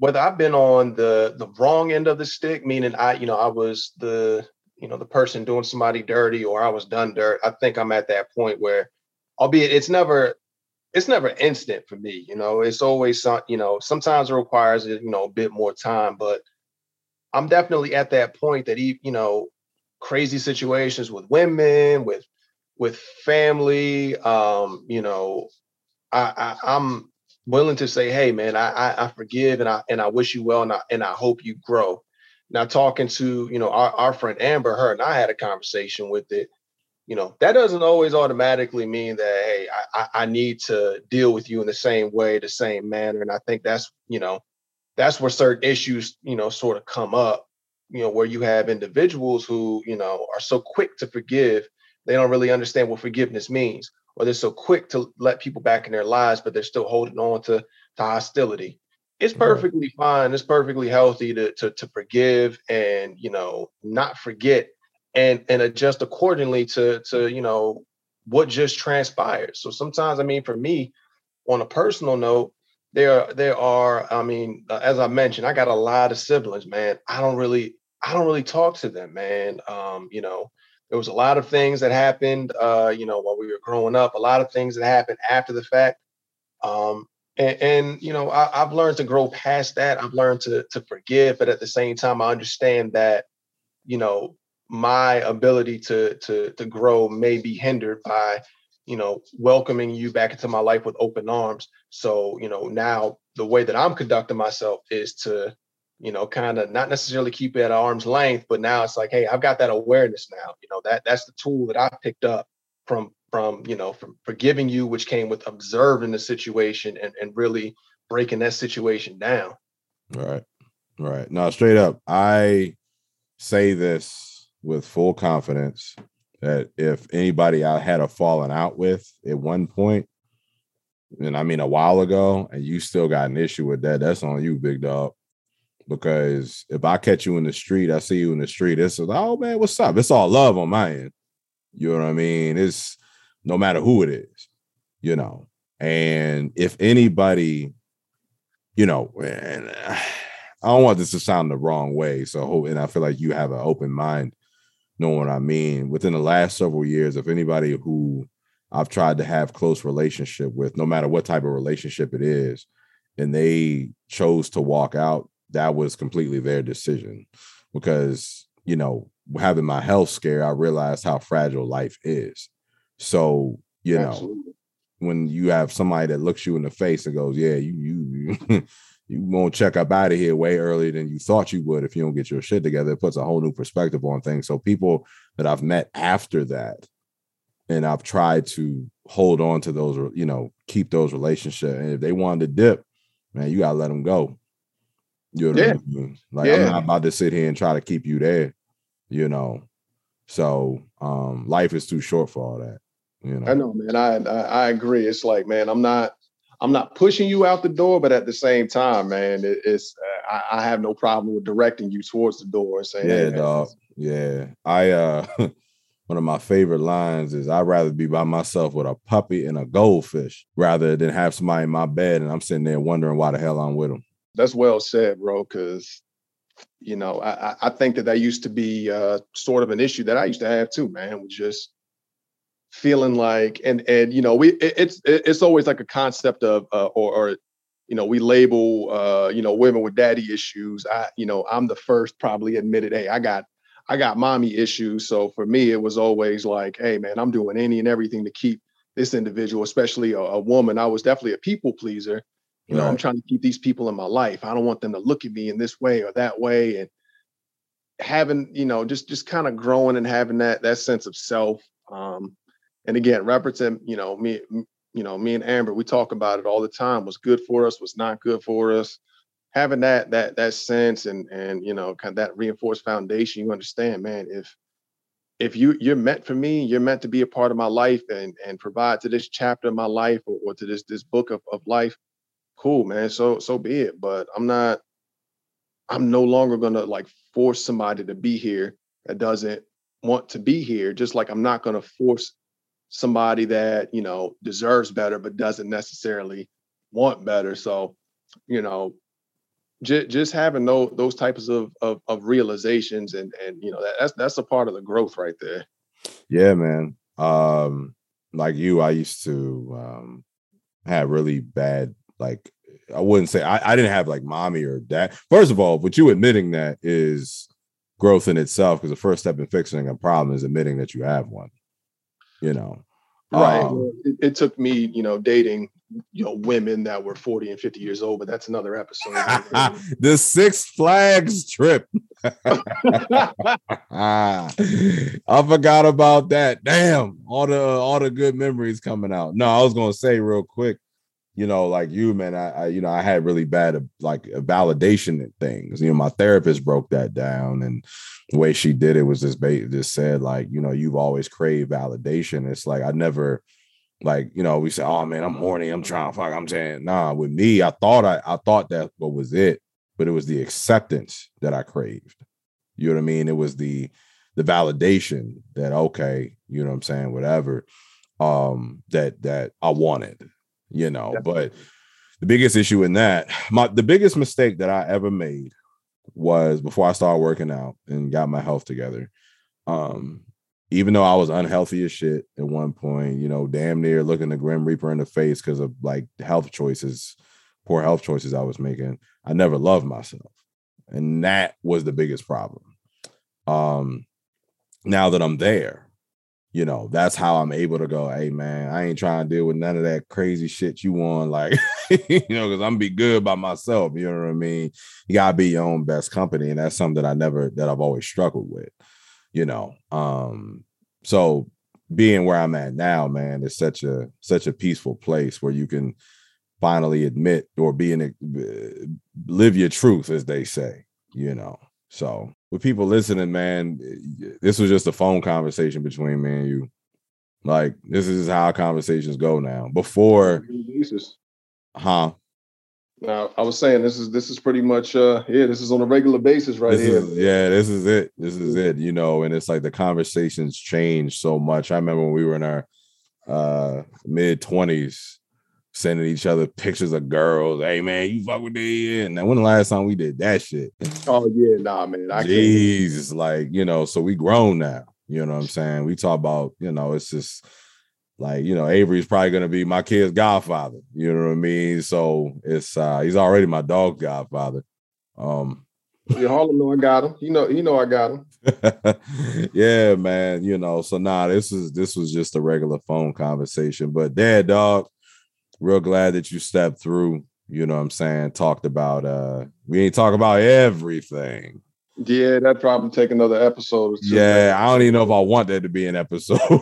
whether I've been on the the wrong end of the stick, meaning I, you know, I was the, you know, the person doing somebody dirty or I was done dirt. I think I'm at that point where albeit it's never it's never instant for me. You know, it's always some, you know, sometimes it requires you know a bit more time, but I'm definitely at that point that he, you know, crazy situations with women, with with family, um, you know, I, I am willing to say, hey man, I, I, I forgive and I and I wish you well and I and I hope you grow. Now talking to you know our, our friend Amber, her and I had a conversation with it you know that doesn't always automatically mean that hey I, I need to deal with you in the same way the same manner and i think that's you know that's where certain issues you know sort of come up you know where you have individuals who you know are so quick to forgive they don't really understand what forgiveness means or they're so quick to let people back in their lives but they're still holding on to, to hostility it's perfectly mm-hmm. fine it's perfectly healthy to, to to forgive and you know not forget and and adjust accordingly to to you know what just transpired. So sometimes, I mean, for me, on a personal note, there there are, I mean, uh, as I mentioned, I got a lot of siblings, man. I don't really I don't really talk to them, man. Um, you know, there was a lot of things that happened, uh, you know, while we were growing up. A lot of things that happened after the fact. Um, and, and you know, I, I've learned to grow past that. I've learned to to forgive, but at the same time, I understand that, you know, my ability to to to grow may be hindered by you know welcoming you back into my life with open arms. So you know now the way that i'm conducting myself is to you know kind of not necessarily keep it at arm's length but now it's like hey i've got that awareness now. You know that that's the tool that i picked up from from you know from forgiving you which came with observing the situation and, and really breaking that situation down. Right right. Now straight up i say this with full confidence that if anybody I had a falling out with at one point, and I mean a while ago, and you still got an issue with that, that's on you, big dog. Because if I catch you in the street, I see you in the street, it's like, oh man, what's up? It's all love on my end. You know what I mean? It's no matter who it is, you know. And if anybody, you know, and I don't want this to sound the wrong way. So, and I feel like you have an open mind, knowing what I mean. Within the last several years, if anybody who I've tried to have close relationship with, no matter what type of relationship it is, and they chose to walk out, that was completely their decision. Because, you know, having my health scare, I realized how fragile life is. So, you Absolutely. know, when you have somebody that looks you in the face and goes, Yeah, you you you, won't check up out of here way earlier than you thought you would if you don't get your shit together, it puts a whole new perspective on things. So people that I've met after that and I've tried to hold on to those, you know, keep those relationships. And if they wanted to dip, man, you gotta let them go. You know yeah. I mean? Like yeah. I'm not about to sit here and try to keep you there, you know. So um life is too short for all that. You know. I know, man. I, I I agree. It's like, man, I'm not I'm not pushing you out the door, but at the same time, man, it, it's uh, I, I, have no problem with directing you towards the door and saying, "Yeah, hey, dog, yeah." I uh, one of my favorite lines is I'd rather be by myself with a puppy and a goldfish rather than have somebody in my bed and I'm sitting there wondering why the hell I'm with them. That's well said, bro. Because you know, I, I think that that used to be uh, sort of an issue that I used to have too, man. Was just feeling like, and and you know, we it, it's it's always like a concept of uh, or, or you know, we label uh, you know women with daddy issues. I you know, I'm the first probably admitted, hey, I got I got mommy issues. So for me, it was always like, hey, man, I'm doing any and everything to keep this individual, especially a, a woman. I was definitely a people pleaser. You know, right. I'm trying to keep these people in my life. I don't want them to look at me in this way or that way. And having, you know, just just kind of growing and having that that sense of self. Um, and again, represent, you know, me, you know, me and Amber, we talk about it all the time. What's good for us, what's not good for us having that that that sense and and you know kind of that reinforced foundation you understand man if if you you're meant for me you're meant to be a part of my life and and provide to this chapter of my life or, or to this this book of, of life cool man so so be it but i'm not i'm no longer gonna like force somebody to be here that doesn't want to be here just like i'm not gonna force somebody that you know deserves better but doesn't necessarily want better so you know just, just having those those types of, of, of realizations and and you know that, that's that's a part of the growth right there. Yeah, man. Um, like you, I used to um have really bad like I wouldn't say I, I didn't have like mommy or dad. First of all, but you admitting that is growth in itself because the first step in fixing a problem is admitting that you have one. You know, right? Um, it, it, took me, you know, dating you know women that were 40 and 50 years old but that's another episode. The six flags trip. I forgot about that. Damn all the all the good memories coming out. No i was gonna say real quick you know like you man i, I you know i had really bad like validation things. You know my therapist broke that down and the way she did it was just just said like you know you've always craved validation. It's like i never like you know we say oh man i'm horny. I'm trying to fuck. I'm saying nah with me i thought i i thought that what was it but it was the acceptance that i craved. You know what i mean? It was the the validation that okay you know what i'm saying whatever um that that i wanted you know but the biggest issue in that my the biggest mistake that i ever made was before i started working out and got my health together um even though I was unhealthy as shit at one point, you know, damn near looking the Grim Reaper in the face because of like health choices, poor health choices I was making, I never loved myself. And that was the biggest problem. Um, now that I'm there, you know, that's how I'm able to go, hey man, I ain't trying to deal with none of that crazy shit you want, like, you know, because I'm be good by myself. You know what I mean? You gotta be your own best company. And that's something that I never that I've always struggled with you know. Um, so being where I'm at now, man, is such a such a peaceful place where you can finally admit or be in a, live your truth, as they say, you know. So with people listening, man, this was just a phone conversation between me and you. Like this is how conversations go now. Before, huh? Now, I was saying this is this is pretty much uh yeah, this is on a regular basis right this here. Is, yeah, this is it. This is it, you know, and it's like the conversations change so much. I remember when we were in our uh mid 20s sending each other pictures of girls. Hey man, you fuck with me. And then when the last time we did that shit? Oh yeah, nah, man. I Jesus, like you know, so we grown now. You know what I'm saying? We talk about, you know, it's just like, you know, Avery's probably gonna be my kid's godfather. You know what I mean? So it's uh he's already my dog godfather. Um yeah, Harlem know I got him. You know, you know I got him. yeah, man. You know, so nah, this is this was just a regular phone conversation. But dad, dog, real glad that you stepped through. You know what I'm saying? Talked about uh we ain't talk about everything. Yeah, that probably take another episode. Yeah, I don't even know if I want that to be an episode.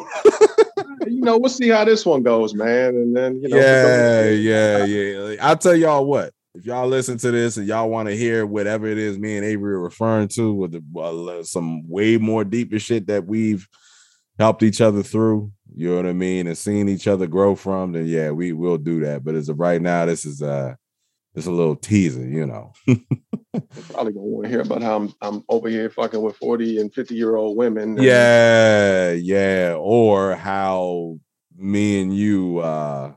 you know, we'll see how this one goes, man. And then you know, yeah, yeah, yeah. I'll tell y'all what. If y'all listen to this and y'all want to hear whatever it is me and Avery are referring to with the, uh, some way more deeper shit that we've helped each other through, you know what I mean, and seeing each other grow from, then yeah, we will do that. But as of right now, this is uh just a little teaser, you know. probably gonna want to hear about how I'm I'm over here fucking with 40 and 50 year old women. Yeah, yeah. Or how me and you uh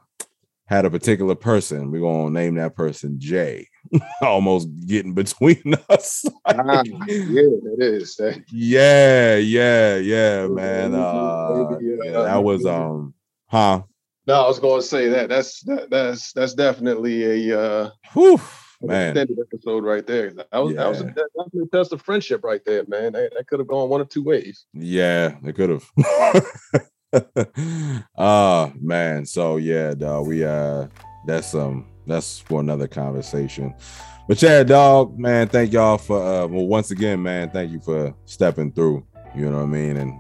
had a particular person. We're gonna name that person Jay. Almost getting between us. ah, yeah, it is. Yeah, yeah, yeah, man. Uh, yeah, that was um, huh? No, I was going to say that. That's that, that's that's definitely a uh, Whew, man extended episode right there. That was yeah. that was a, that definitely test of friendship right there, man. That, that could have gone one of two ways. Yeah, it could have. uh man. So yeah, dog. We uh that's um that's for another conversation. But yeah, dog, man, thank y'all for uh well once again, man, thank you for stepping through. You know what I mean? And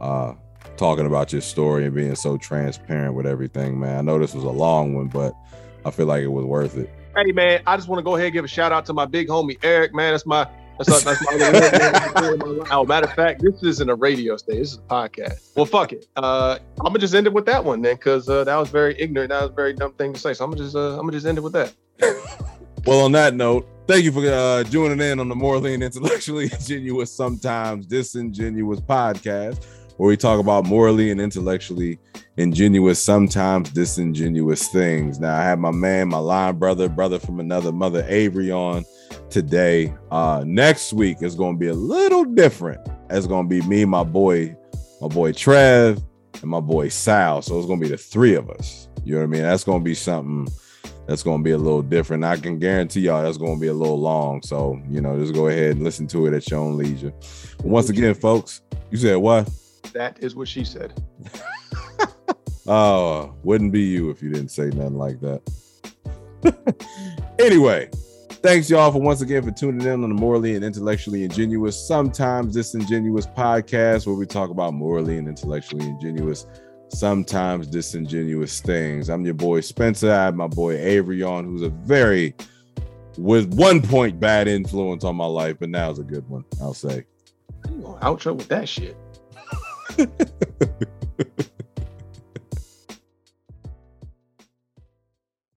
uh talking about your story and being so transparent with everything, man. I know this was a long one, but I feel like it was worth it. Hey man, I just want to go ahead and give a shout out to my big homie Eric, man. That's my that's, that's my oh, matter of fact, this isn't a radio station. This is a podcast. Well, fuck it. Uh, I'm gonna just end it with that one then, because uh, that was very ignorant. That was a very dumb thing to say. So I'm gonna just uh, I'm gonna just end it with that. well, on that note, thank you for uh, joining in on the morally and intellectually ingenuous, sometimes disingenuous podcast where we talk about morally and intellectually ingenuous, sometimes disingenuous things. Now, I have my man, my line brother, brother from another mother, Avery, on today. Uh, next week is going to be a little different. It's going to be me, my boy, my boy Trev, and my boy Sal. So it's going to be the three of us. You know what I mean? That's going to be something that's going to be a little different. I can guarantee y'all that's going to be a little long. So, you know, just go ahead and listen to it at your own leisure. But once again, folks, you said what? That is what she said. oh, wouldn't be you if you didn't say nothing like that. anyway, thanks y'all for once again for tuning in on the morally and intellectually ingenuous, sometimes disingenuous podcast where we talk about morally and intellectually ingenuous, sometimes disingenuous things. I'm your boy Spencer. I have my boy Avery on, who's a very with one point bad influence on my life, but now is a good one, I'll say. You outro with that shit.